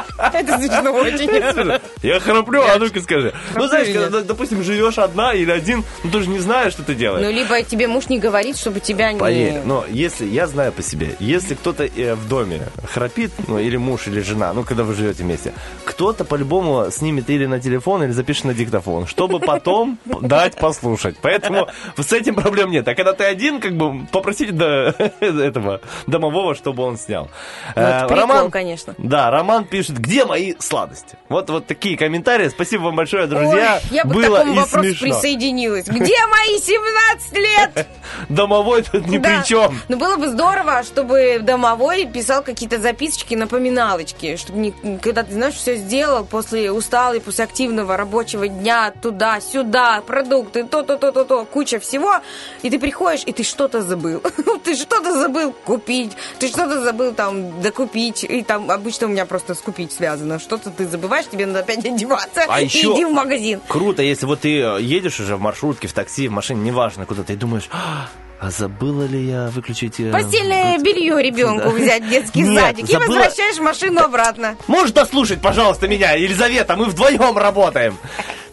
<laughs> Это смешно очень. Я храплю, а ну-ка скажи. Ну, знаешь, когда, допустим, живешь одна или один, ну ты же не знаешь, что ты делаешь. Ну, либо тебе муж не говорит, чтобы тебя не... Поверь, но если, я знаю по себе, если кто-то э, в доме храпит, ну, или муж, или жена, ну, когда вы живете вместе, кто-то по-любому снимет или на телефон, или запишет на диктофон, чтобы потом <laughs> дать послушать. Поэтому с этим проблем нет. А когда ты один, как бы, попросите до <laughs> этого домового, чтобы он снял. Ну, Э, прикол, конечно. Да, Роман пишет, где мои сладости? Вот, вот такие комментарии. Спасибо вам большое, друзья. Ой, я бы Было к такому вопросу смешно. присоединилась. Где мои 17 лет? <laughs> Домовой тут ни Да. при чем. Ну, было бы здорово, чтобы домовой писал какие-то записочки, напоминалочки, чтобы не- когда ты, знаешь, все сделал после усталый, после активного рабочего дня, туда-сюда, продукты, то-то-то-то-то, куча всего, и ты приходишь, и ты что-то забыл. <laughs> Ты что-то забыл купить, ты что-то забыл там докупить, и там обычно у меня просто скупить связано. Что-то ты забываешь, тебе надо опять одеваться, А и еще- иди в магазин. Круто, если вот ты э, едешь уже в маршрутке, в такси, в машине, неважно куда ты, и думаешь, «А, а забыла ли я выключить... э, Постельное белье ребенку Да. взять в детский Нет, садик и забыла- возвращаешь машину обратно. Можешь дослушать, пожалуйста, меня, Елизавета, мы вдвоем работаем.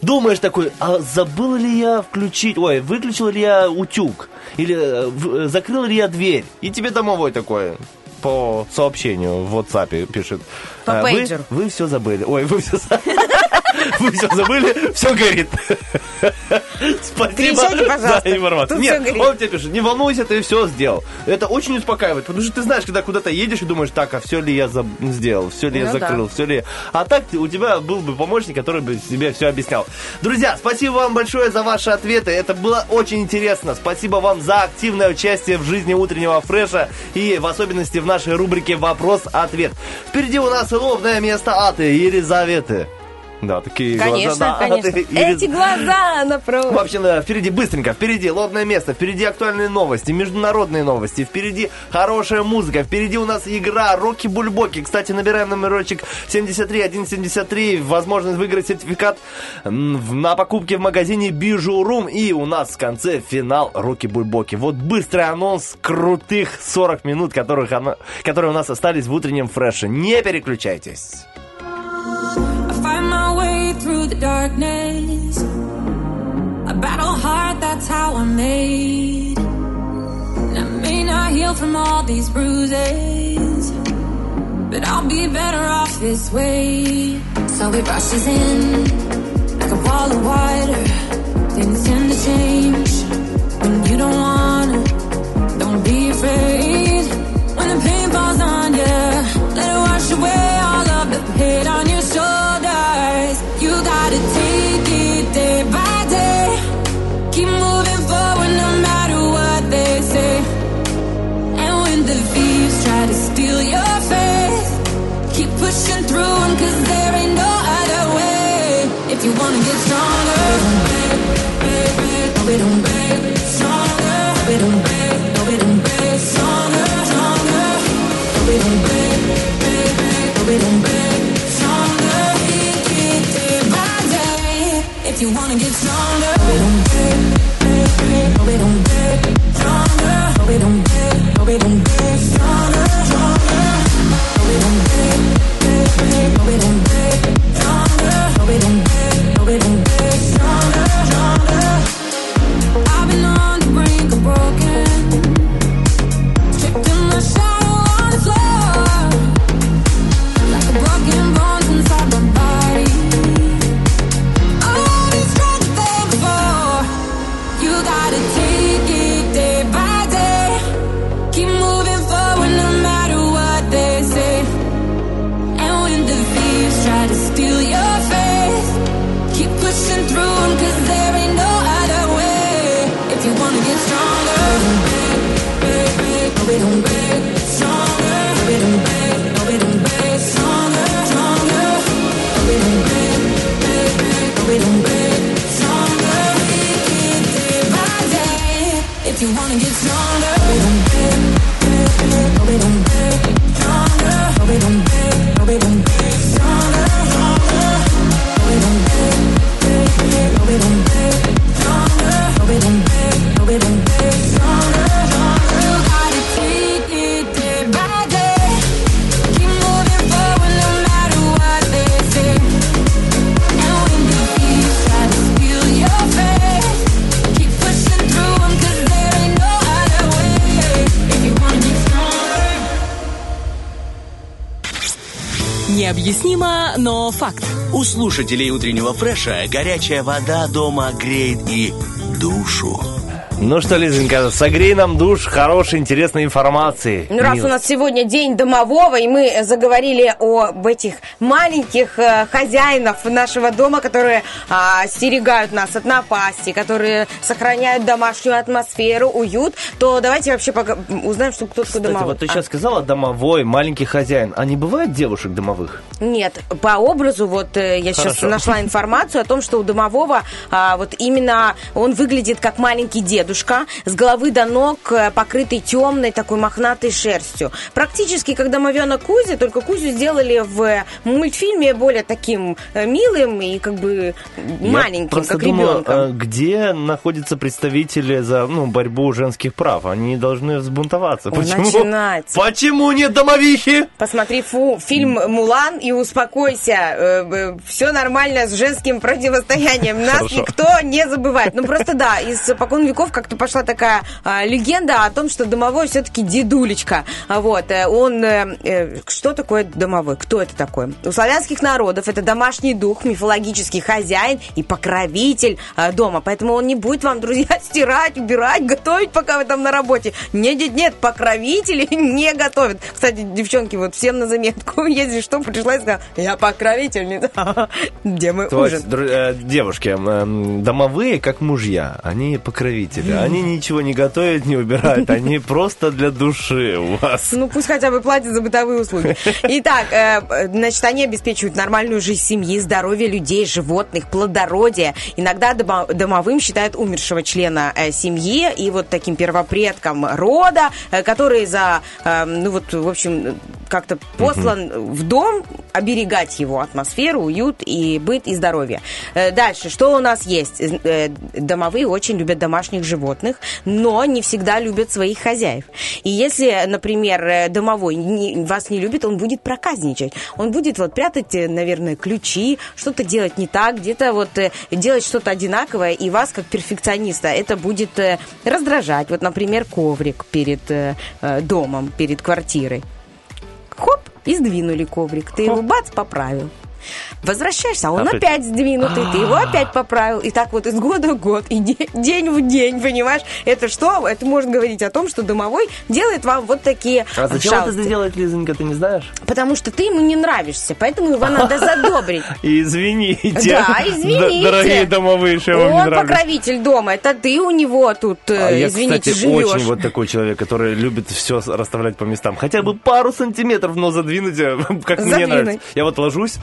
Думаешь такой, а забыла ли я включить, ой, выключил ли я утюг? Или э, в- закрыл ли я дверь? И тебе домовой такой по сообщению в WhatsApp пишет. По «А, вы, пейджеру. вы все забыли. Ой, вы все, <laughs> вы все забыли, все горит. <laughs> Спасибо Кричайте, пожалуйста. за информацию. Тут Нет, он тебе пишет, не волнуйся, ты все сделал. Это очень успокаивает, потому что ты знаешь, когда куда-то едешь и думаешь, так, а все ли я заб- сделал, все ли я Ну да. закрыл, все ли... А так у тебя был бы помощник, который бы тебе все объяснял. Друзья, спасибо вам большое за ваши ответы. Это было очень интересно. Спасибо вам за активное участие в жизни утреннего фреша и в особенности в нашей рубрике «Вопрос-ответ». Впереди у нас лобное место от Елизаветы. Да, такие Конечно, глаза. да. <laughs> конечно. И- Эти глаза напротив. В общем, да, впереди быстренько, впереди лобное место, впереди актуальные новости, международные новости, впереди хорошая музыка, впереди у нас игра Роки Бульбоки. Кстати, набираем номерочек 73173, возможность выиграть сертификат на покупки в магазине Бижурум. И у нас в конце финал Роки Бульбоки. Вот быстрый анонс крутых 40 минут, которых которые у нас остались в утреннем фреше. Не переключайтесь. The darkness. I battle hard, that's how I'm made. And I may not heal from all these bruises, but I'll be better off this way. So it rushes in like a wall of water. Things tend to change when you don't wanna. Don't be afraid when the pain falls on pushing through 'em 'cause there ain't no other way. If you wanna get stronger, слушателей утреннего фреша горячая вода дома греет и душу. Ну что, Лизонька, согрей нам душ хорошей, интересной информации. Ну, раз Мил. у нас сегодня день домового, и мы заговорили об этих маленьких э, хозяинов нашего дома, которые а, остерегают нас от напасти, которые сохраняют домашнюю атмосферу, уют, то давайте вообще пока узнаем, что кто такой домовой. вот ты А, сейчас сказала домовой, маленький хозяин. А не бывает девушек домовых? Нет, по образу, вот э, я сейчас Хорошо. нашла информацию о том, что у домового а, вот именно он выглядит как маленький дедушка, с головы до ног э, покрытый темной такой мохнатой шерстью. Практически как домовенок Кузя, только Кузю сделали в мультфильме более таким э, милым и как бы Я маленьким, просто как думаю, ребенком. а где находятся представители за ну, борьбу женских прав? Они должны взбунтоваться. Почему? начинается. Почему нет домовихи? Посмотри фу, фильм «Мулан» и успокойся. все нормально с женским противостоянием. Нас Хорошо. никто не забывает. Ну, просто да, из покон веков как-то пошла такая а, легенда о том, что домовой все-таки дедулечка. А Вот, э, он... э, э, что такое домовой? Кто это такой? У славянских народов это домашний дух, мифологический хозяин и покровитель а, дома. Поэтому он не будет вам, друзья, <laughs> стирать, убирать, готовить, пока вы там на работе. Нет, нет, нет, покровители <laughs> не готовят. Кстати, девчонки, вот всем на заметку, <laughs> если что, пришла и сказала, я покровительница. <laughs> Где мой То ужин? э, девушки, м, домовые, как мужья, они покровители. они ничего не готовят, не убирают, они просто для души у вас. Ну, пусть хотя бы платят за бытовые услуги. Итак, э, значит, они обеспечивают нормальную жизнь семьи, здоровье людей, животных, плодородие. Иногда домовым считают умершего члена э, семьи и вот таким первопредком рода, э, который за, э, ну вот, в общем, как-то послан в дом оберегать его атмосферу, уют и быт и здоровье. Э, Дальше, что у нас есть? Домовые очень любят домашних животных, но не всегда любят своих хозяев. И если, например, домовой не- вас не любит, он будет проказничать. Он будет вот прятать, наверное, ключи, что-то делать не так, где-то вот делать что-то одинаковое, и вас, как перфекциониста, это будет раздражать. Вот, например, коврик перед э, э, домом, перед квартирой. Хоп, и сдвинули коврик. Ты его бац, поправил. Возвращаешься, а он Опять. опять сдвинутый, ты его опять поправил. И так вот из года в год, и де- день в день, понимаешь? Это что? Это может говорить о том, что домовой делает вам вот такие А зачем это шалости. делать, Лизонька, ты не знаешь? Потому что ты ему не нравишься, поэтому его надо <laughs> задобрить. Извините. Да, извините. Дорогие домовые, что вам Он покровитель дома, это ты у него тут, э, А я, извините, живешь. очень вот такой человек, который любит все расставлять по местам. Хотя бы пару сантиметров, но задвинуть, э, <laughs> как мне нравится. Я вот ложусь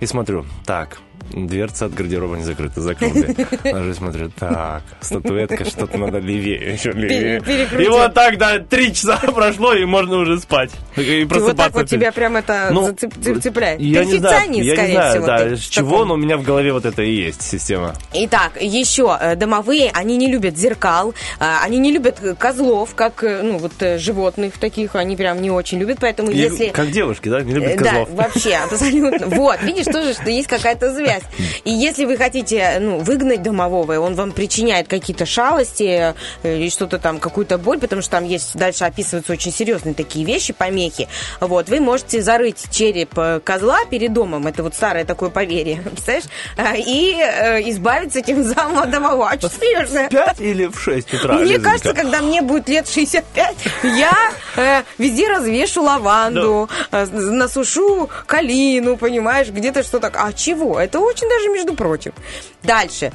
и смотрю, так, дверца от гардероба не закрыта, дверь. Ложусь, смотрю, так, статуэтка, что-то надо левее, еще левее. И вот так, да, три часа прошло, и можно уже спать. И Ты вот просыпаться так вот тебя прям это Ну, цепляет. Я не знаю, я не знаю, всего. да, с чего, но у меня в голове вот это и есть система. Итак, еще э, домовые, они не любят зеркал, а, они не любят э, козлов, как, э, ну, вот э, животных таких, они прям не очень любят, поэтому если... Как девушки, да, не любят Э, козлов. Да, вообще, абсолютно. Вот, видишь, тоже, что есть какая-то связь. <laughs> И если вы хотите, ну, выгнать домового, и он вам причиняет какие-то шалости э, или что-то там, какую-то боль, потому что там есть, дальше описываются очень серьезные такие вещи, помехи, вот, вы можете зарыть череп э, козла перед домом, это вот старое такое поверье, <laughs> представляешь, А, и э, избавиться тем самым от домового. А что смеешься? Пять или в 6 утра? Мне Лизонька? кажется, когда мне будет лет 65, я э, везде развешу лаванду, э, насушу калину, понимаешь, где-то что так. А чего? Это очень даже между прочим. Дальше.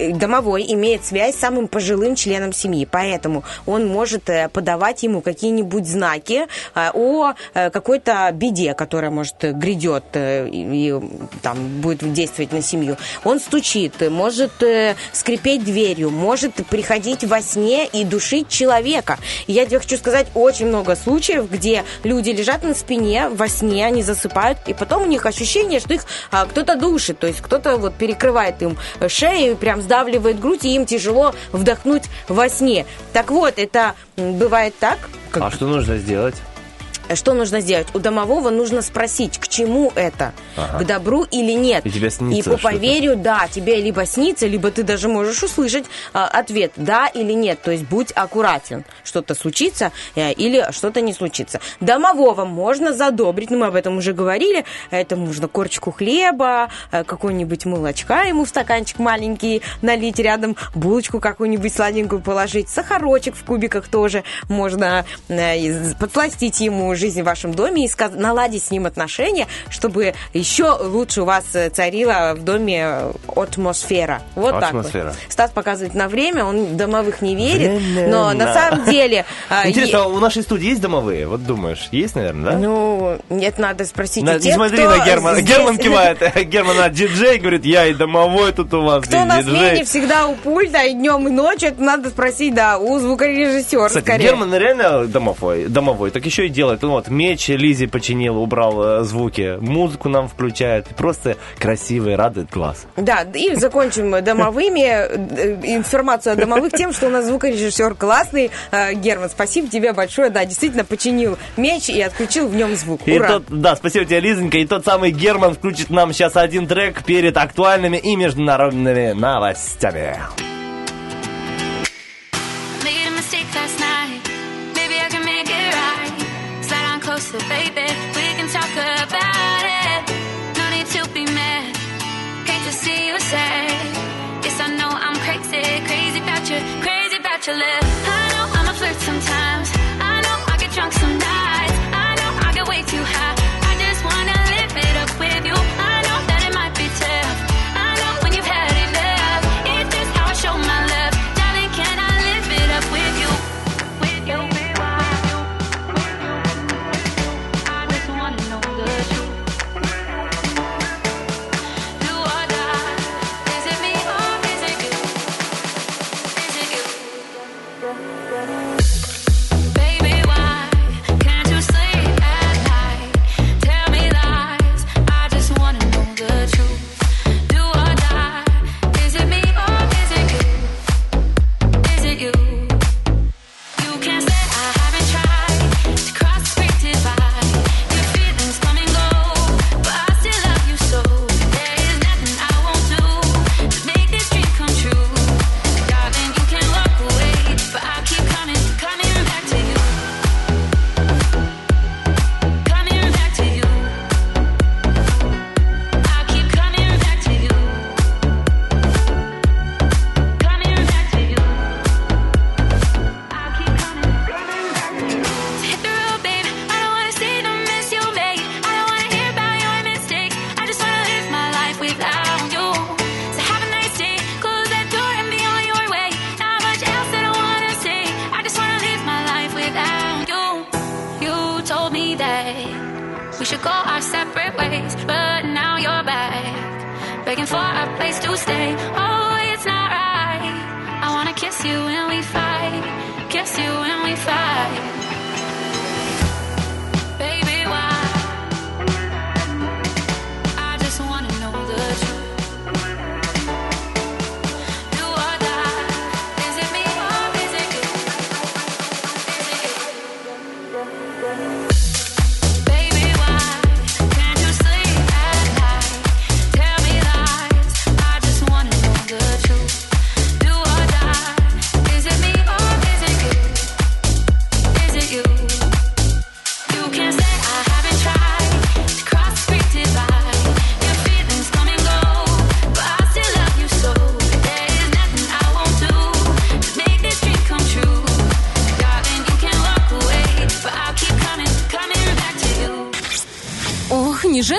Э, домовой имеет связь с самым пожилым членом семьи, поэтому он может э, подавать ему какие-нибудь знаки э, о какой-то беде, которая, может, грядет и, и, там будет действовать на семью. Он стучит, может скрипеть дверью, может приходить во сне и душить человека. И я тебе хочу сказать, очень много случаев, где люди лежат на спине во сне, они засыпают, и потом у них ощущение, что их а, кто-то душит, то есть кто-то вот перекрывает им шею, прям сдавливает грудь, и им тяжело вдохнуть во сне. Так вот, это бывает так, как- А что нужно сделать? Что нужно сделать? У домового нужно спросить, к чему это, Ага. к добру или нет. И тебе снится И по поверью, да, тебе либо снится, либо ты даже можешь услышать а, ответ, да или нет. То есть будь аккуратен, что-то случится э, или что-то не случится. Домового можно задобрить, ну мы об этом уже говорили, это можно корочку хлеба, э, какой-нибудь молочка ему в стаканчик маленький налить рядом, булочку какую-нибудь сладенькую положить, сахарочек в кубиках тоже можно э, подсластить ему жизнь в вашем доме и наладить с ним отношения, чтобы еще лучше у вас э, царила в доме э, атмосфера. Вот так Атмосфера. вот. Стас показывает на время, он домовых не верит, Время но на- самом деле... а, <laughs> Интересно, е- а у нашей студии есть домовые? Вот думаешь, есть, наверное, да? Ну, нет, надо спросить На- у не тех, смотри кто на Германа. здесь- Герман кивает. <laughs> <laughs> Герман, а диджей говорит, я и домовой тут у вас. Кто на смене всегда у пульта и днем, и ночью, это надо спросить, да, у звукорежиссера Кстати, скорее. Герман реально домовой, домовой, так еще и делает. Вот, меч Лизе починил, убрал э, звуки, музыку нам включает. Просто красивый, радует глаз. Да, и закончим домовыми, э, информацию о домовых тем, что у нас звукорежиссер классный. Э, Герман, спасибо тебе большое, да, действительно починил меч и отключил в нем звук. И Ура! тот, да, спасибо тебе, Лизонька. И тот самый Герман включит нам сейчас один трек перед актуальными и международными новостями. Closer, baby. We can talk about it. No need to be mad. Can't you see you're sad? Yes, I know I'm crazy, crazy about you, crazy about your love.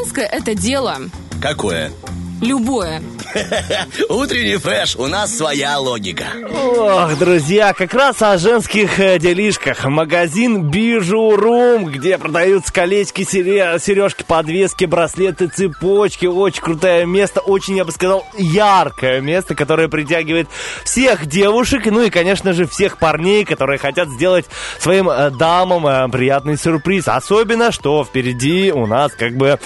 Женское это дело. Какое? Любое. <laughs> Утренний фреш, у нас своя логика. Ох, друзья, как раз о женских э, делишках. Магазин Бижурум, где продаются колечки, сере- сережки, подвески, браслеты, цепочки. Очень крутое место, очень, я бы сказал, яркое место, которое притягивает всех девушек, ну и, конечно же, всех парней, которые хотят сделать своим э, дамам э, приятный сюрприз. Особенно, что впереди у нас как бы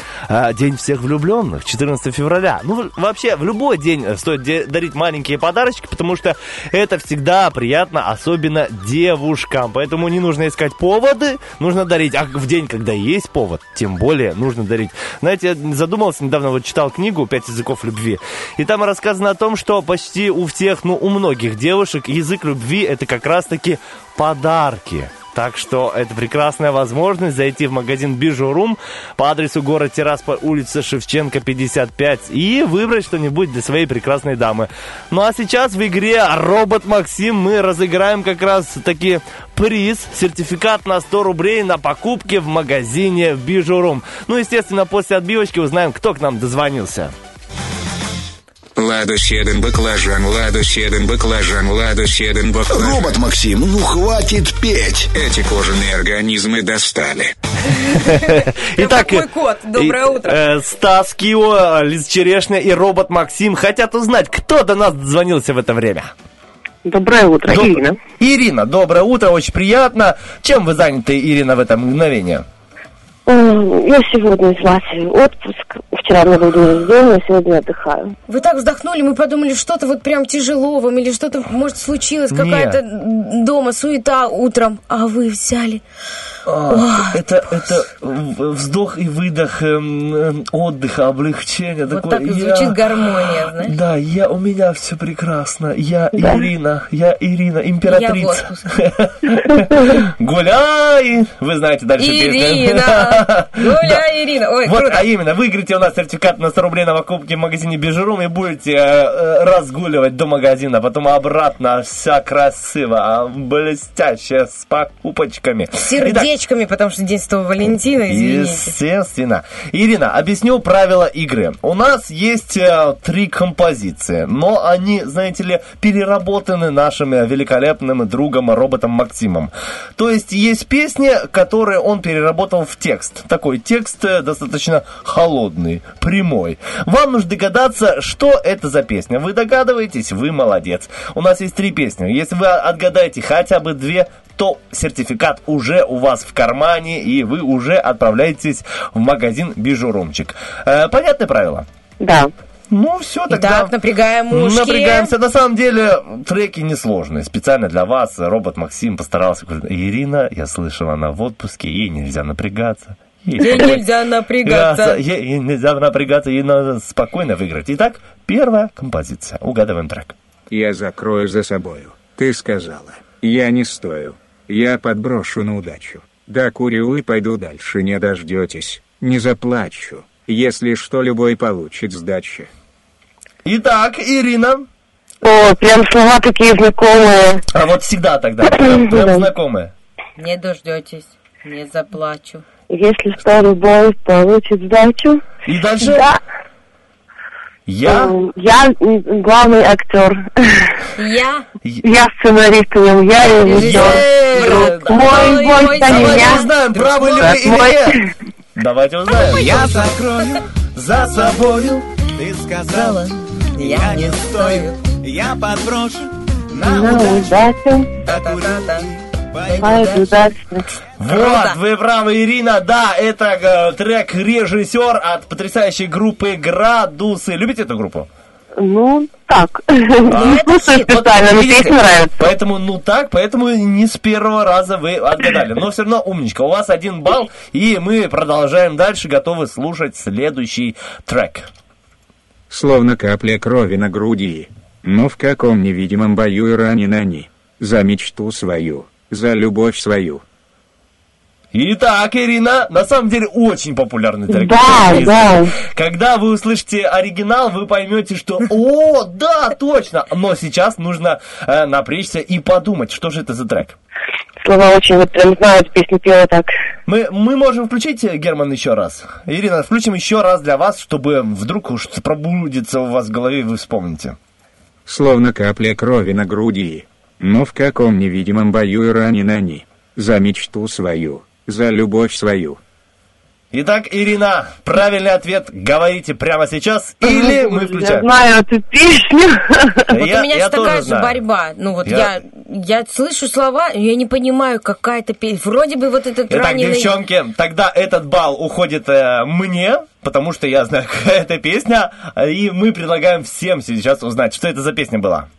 День всех влюбленных, 14 февраля. Ну, вообще, в любой день э, стоит дарить маленькие подарочки, потому что это всегда приятно, особенно девушкам. Поэтому не нужно искать поводы, нужно дарить. А в день, когда есть повод, тем более нужно дарить. Знаете, я задумался недавно, вот читал книгу «Пять языков любви», и там рассказано о том, что почти у всех, ну, у многих девушек язык любви это как раз-таки подарки. Так что это прекрасная возможность зайти в магазин Бижурум по адресу город Тирасполь, улица Шевченко, 55 и выбрать что-нибудь для своей прекрасной дамы. Ну а сейчас в игре Робот Максим мы разыграем как раз таки приз, сертификат на 100 рублей на покупки в магазине Бижурум. Ну, естественно, после отбивочки узнаем, кто к нам дозвонился. Ладу седен баклажан, ладу седен баклажан, ладу седен баклажан. Робот Максим, ну хватит петь. Эти кожаные организмы достали. <laughs> Итак, Мой кот, доброе утро. э, Стас Кио, Лиз Черешня и робот Максим хотят узнать, кто до нас дозвонился в это время. Доброе утро, Доб- Ирина. Ирина, доброе утро, очень приятно. Чем вы заняты, Ирина, в это мгновение? Я сегодня из Латвии отпуск. Вчера у меня был день рождения, сегодня отдыхаю. Вы так вздохнули, мы подумали, что-то вот прям тяжело вам, или что-то, может, случилось, какая-то дома суета утром, а вы взяли. А, это, это вздох и выдох эм, эм, отдыха, облегчения. Вот такое. так и Я- звучит гармония, знаешь. Да, я, у меня все прекрасно. Я Да. Ирина, я Ирина, Я в императрица. <laughs> Гуляй! Вы знаете дальше Ирина! <laughs> песню. Гуляй, Ирина! Ой, Вот, круто. а именно, выиграете у нас сертификат на 100 рублей на покупки в магазине Бижурум и будете э, э, разгуливать до магазина, потом обратно вся красиво, а, блестящая, с покупочками. С Итак, сердечками, потому что День Святого Валентина, извините. Естественно. Ирина, объясню правила игры. У нас есть э, три композиции, но они, знаете ли, переработаны нашим э, великолепным другом роботом Максимом. То есть есть песни, которые он переработал в текст. Такой текст э, достаточно холодный, прямой. Вам нужно догадаться, что это за песня. Вы догадываетесь, вы молодец. У нас есть три песни. Если вы отгадаете хотя бы две, то сертификат уже у вас в кармане, и вы уже отправляетесь в магазин Бижурумчик. Э, понятное правило? Да. Ну, все, тогда... Итак, напрягаем ушки. Напрягаемся. На самом деле, треки несложные. Специально для вас робот Максим постарался. Говорит, Ирина, я слышала, она в отпуске, ей нельзя напрягаться. Ей Ей спокойно- нельзя напрягаться. Ей ей нельзя напрягаться, ей надо спокойно выиграть. Итак, первая композиция. Угадываем трек. Я закрою за собою. Ты сказала. Я не стою. Я подброшу на удачу. Докурю и пойду дальше, не дождетесь. Не заплачу. Если что, любой получит сдачи. Итак, Ирина. О, прям слова такие знакомые. А вот всегда тогда, прям, прям <laughs> знакомые. Не дождетесь, не заплачу. Если что, любой получит сдачу. И дальше? Да. Я? М, Я главный актер. Я? Я сценарист я режиссер. Мой бой за Давайте узнаем, правы ли вы или Мой- нет. Давайте узнаем. Я закрою за собою Ты сказала, я не стою Я подброшу на удачу. Вот, вы правы, Ирина, да, это э, трек «Режиссер» от потрясающей группы «Градусы». Любите эту группу? Ну, так. А, <laughs> Не слушаю специально, но песня нравится. Поэтому, ну так, поэтому не с первого раза вы отгадали. Но все равно умничка. У вас один балл, и мы продолжаем дальше, готовы слушать следующий трек. Словно капля крови на груди. Но в каком невидимом бою и ранены они. За мечту свою, за любовь свою. Итак, Ирина, на самом деле очень популярный трек. Да, да. Когда вы услышите оригинал, вы поймете, что <laughs> «О, да, точно!» Но сейчас нужно э, напрячься и подумать, что же это за трек. Слова очень, вот прям знаю эту песню, пела так. Мы, мы можем включить, э, Герман, еще раз. Ирина, включим еще раз для вас, чтобы вдруг уж пробудится у вас в голове, и вы вспомните. Словно капля крови на груди. Но в каком невидимом бою и ранены они. За мечту свою, за любовь свою. Итак, Ирина, правильный ответ говорите прямо сейчас, или мы Я включаем. знаю эту песню. <laughs> Вот Я- у меня я же такая тоже же знаю. борьба. Ну вот Я- я... я слышу слова, я не понимаю, какая-то песня. Вроде бы вот этот Итак, раненый... девчонки, тогда этот балл уходит э, мне, потому что я знаю, <laughs> какая это песня, и мы предлагаем всем сейчас узнать, что это за песня была.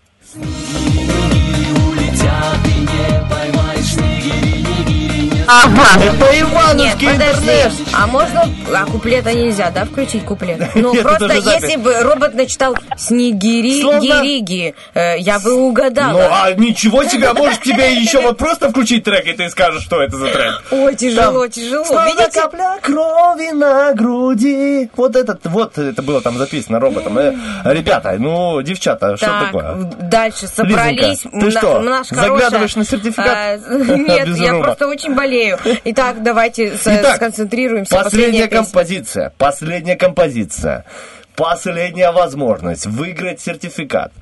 Bye. Ага. Это Нет, Иванушки подожди, интернет. а можно... А куплета нельзя, да, включить куплет? <laughs> Ну, Нет, просто это же запись. если бы робот начитал «Снегири, Словно- гириги», э, я бы угадала. Ну, а ничего себе, а может тебе еще вот просто включить трек, и ты скажешь, что это за трек. Ой, тяжело, тяжело. Словно Видите? капля крови на груди. Вот этот, вот это было там записано роботом. Э, Ребята, ну, девчата, что Так, такое? дальше собрались. Лизонька, ты На- что, наш заглядываешь хорошая- на сертификат? А, <laughs> Нет, Без я руба. просто очень болею. Итак, давайте Итак, сконцентрируемся. Последняя песня. композиция. Последняя композиция. Последняя возможность выиграть сертификат.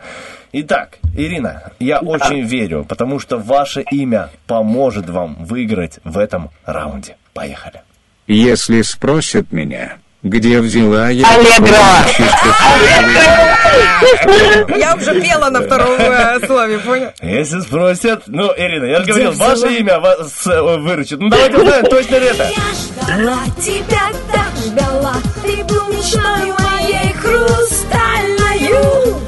Итак, Ирина, я очень верю, потому что ваше имя поможет вам выиграть в этом раунде. Поехали. Если спросят меня, где взяла я... Аллегро. Я уже пела на втором э, слове, понял? Если спросят, ну, Ирина, я же говорил, ваше имя вас э, выручит. Ну, давайте узнаем, точно ли это. Ждала тебя, так ждала Ты был мечтой моей хрустальною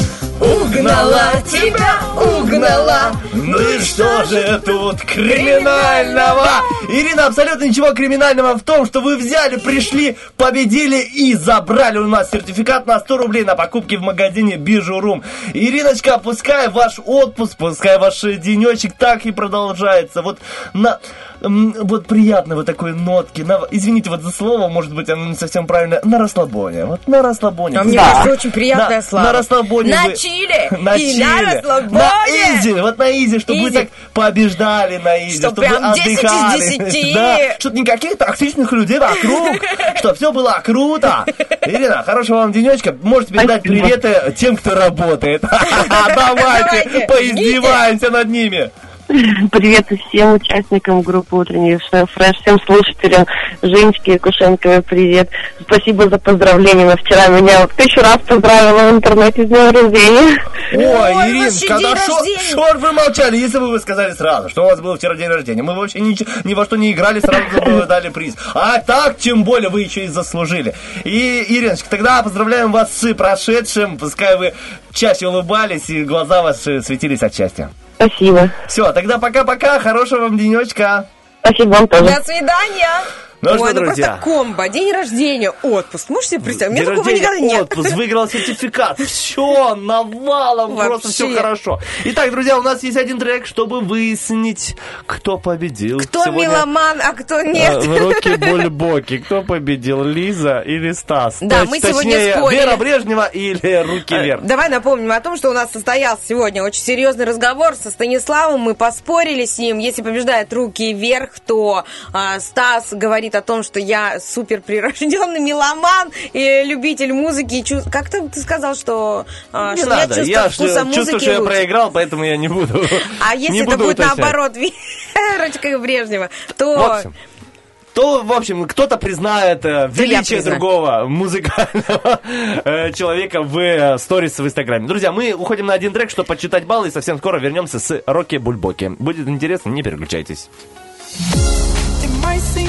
Угнала тебя, угнала. Ну и что же тут криминального? Ирина, абсолютно ничего криминального в том, что вы взяли, пришли, победили и забрали у нас сертификат на 100 рублей на покупки в магазине Бижурум. Ириночка, пускай ваш отпуск, пускай ваш денечек так и продолжается. Вот на... Вот приятно вот такой нотки. На, извините вот за слово, может быть, оно не совсем правильное. На расслабоне. Вот на расслабоне. А мне Да. кажется, очень приятное на, слово. На расслабоне. На вы- чили на и чили. на расслабоне. На easy, вот на easy, чтобы вы так побеждали на easy, Что чтобы прям вы 10 из отдыхали. 10. <laughs> Да, что никаких токсичных людей вокруг, <laughs> что все было круто. Ирина, хорошего вам денечка. Можете передать приветы тем, кто работает. <laughs> Давайте, поиздеваемся над ними. <laughs> Привет всем участникам группы «Утренний фреш», всем слушателям. Женечке Якушенко, привет. Спасибо за поздравления. Вчера меня вот тысячу раз поздравила в интернете с днем рождения. Ой, Ой, вас Ириночка, еще день да шо- рождения. шор вы молчали, если бы вы сказали сразу, что у вас был вчера день рождения. Мы вообще ни, ни во что не играли, сразу бы вы дали приз. А так, тем более, вы еще и заслужили. И, Ириночка, тогда поздравляем вас с прошедшим. Пускай вы чаще улыбались и глаза ваши светились от счастья. Спасибо. Все, тогда пока-пока, хорошего вам денечка. Спасибо вам тоже. До свидания. Ну Ой, что, ну друзья. просто комбо, день рождения, отпуск. Можете себе представить? День рождения, отпуск, выиграл сертификат. Все, навалом, просто все хорошо. Итак, друзья, у нас есть один трек, чтобы выяснить, кто победил. Кто Сегодня, меломан, а кто э, нет. В руки Бульбоки. Кто победил, Лиза или Стас? Да, То мы есть, сегодня точнее, спорили. Вера Брежнева или Руки вверх? Давай напомним о том, что у нас состоялся сегодня очень серьезный разговор со Станиславом. Мы поспорили с ним. Если побеждают руки вверх, то а, Стас говорит о том, что я супер прирожденный меломан и любитель музыки. И чу- Как ты, сказал, что, а, Не что надо, я чувствую я вкуса музыки чувствую, что я лучше? проиграл, поэтому я не буду. <laughs> А не если это будет уточнять. наоборот, <laughs> Верочка и Брежнева, то... В общем, то, в общем, кто-то признает э, величие признаю. другого музыкального <laughs> э, человека в э, сторис в Инстаграме. Друзья, мы уходим на один трек, чтобы подсчитать баллы, и совсем скоро вернемся с Рокки Бульбоки. Будет интересно, не переключайтесь. It might seem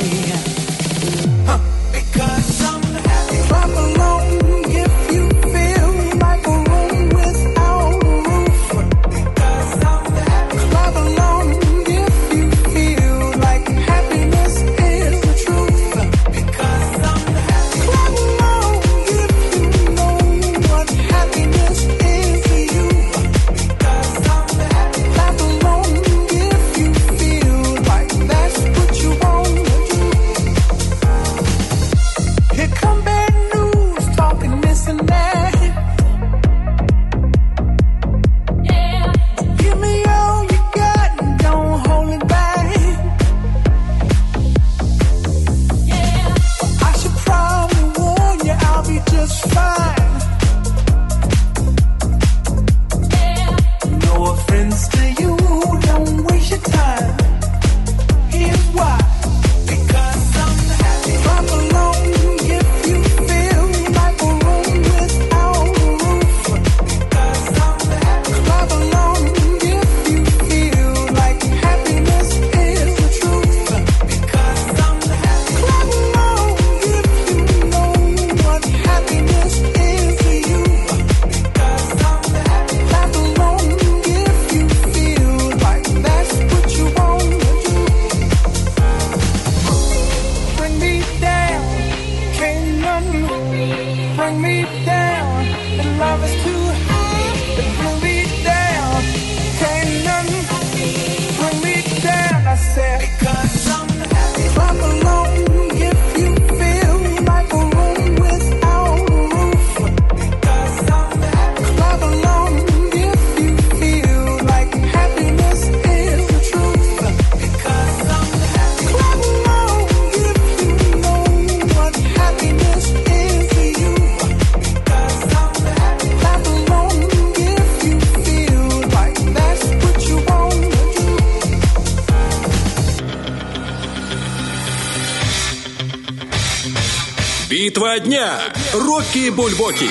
Бульбоки.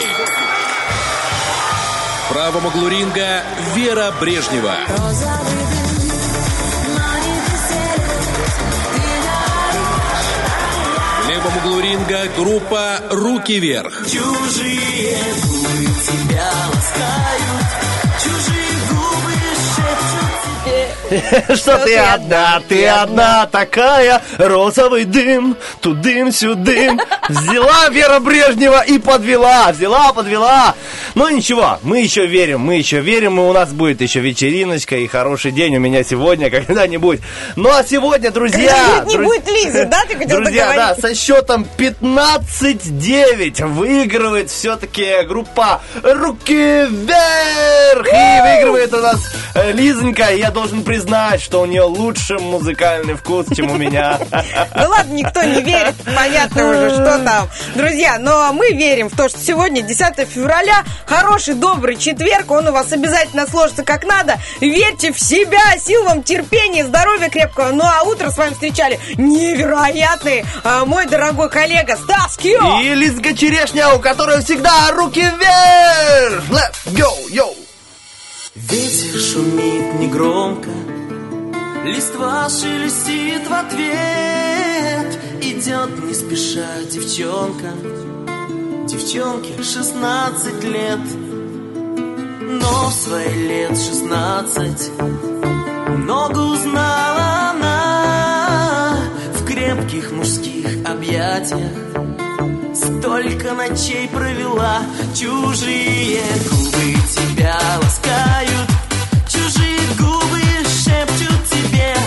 В правом углу ринга Вера Брежнева. В левом углу ринга группа «Руки вверх». Чужие губы тебя ласкают, чужие губы шепчут <laughs> Что ты одна, ты одна такая, розовый дым, тудым-сюдым. Взяла Вера Брежнева и подвела, взяла, подвела. Но ничего, мы еще верим, мы еще верим, и у нас будет еще вечериночка и хороший день у меня сегодня когда-нибудь. Ну а сегодня, друзья... Не друз- будет Лизы, да, ты хотел Друзья, да, договорить? со счетом 15-9 выигрывает все-таки группа «Руки вверх!» И выигрывает у нас Лизонька. И Я должен признать, что у нее лучше музыкальный вкус, чем у меня. Ну ладно, никто не верит, понятно уже, что там. Друзья, но мы верим в то, что сегодня, 10 февраля, хороший, добрый четверг, он у вас обязательно сложится как надо. Верьте в себя, сил вам, терпения, здоровья крепкого. Ну а утро с вами встречали невероятный а, мой дорогой коллега Стас Кио. И Лизка Черешня, у которой всегда руки вверх! Let's go, yo! Ветер шумит негромко, листва шелестит в ответ. Идет не спеша девчонка, девчонке 16 лет. Но в свои лет 16 много узнала она в крепких мужских объятиях. Столько ночей провела Чужие губы тебя ласкают губы шепчут тебе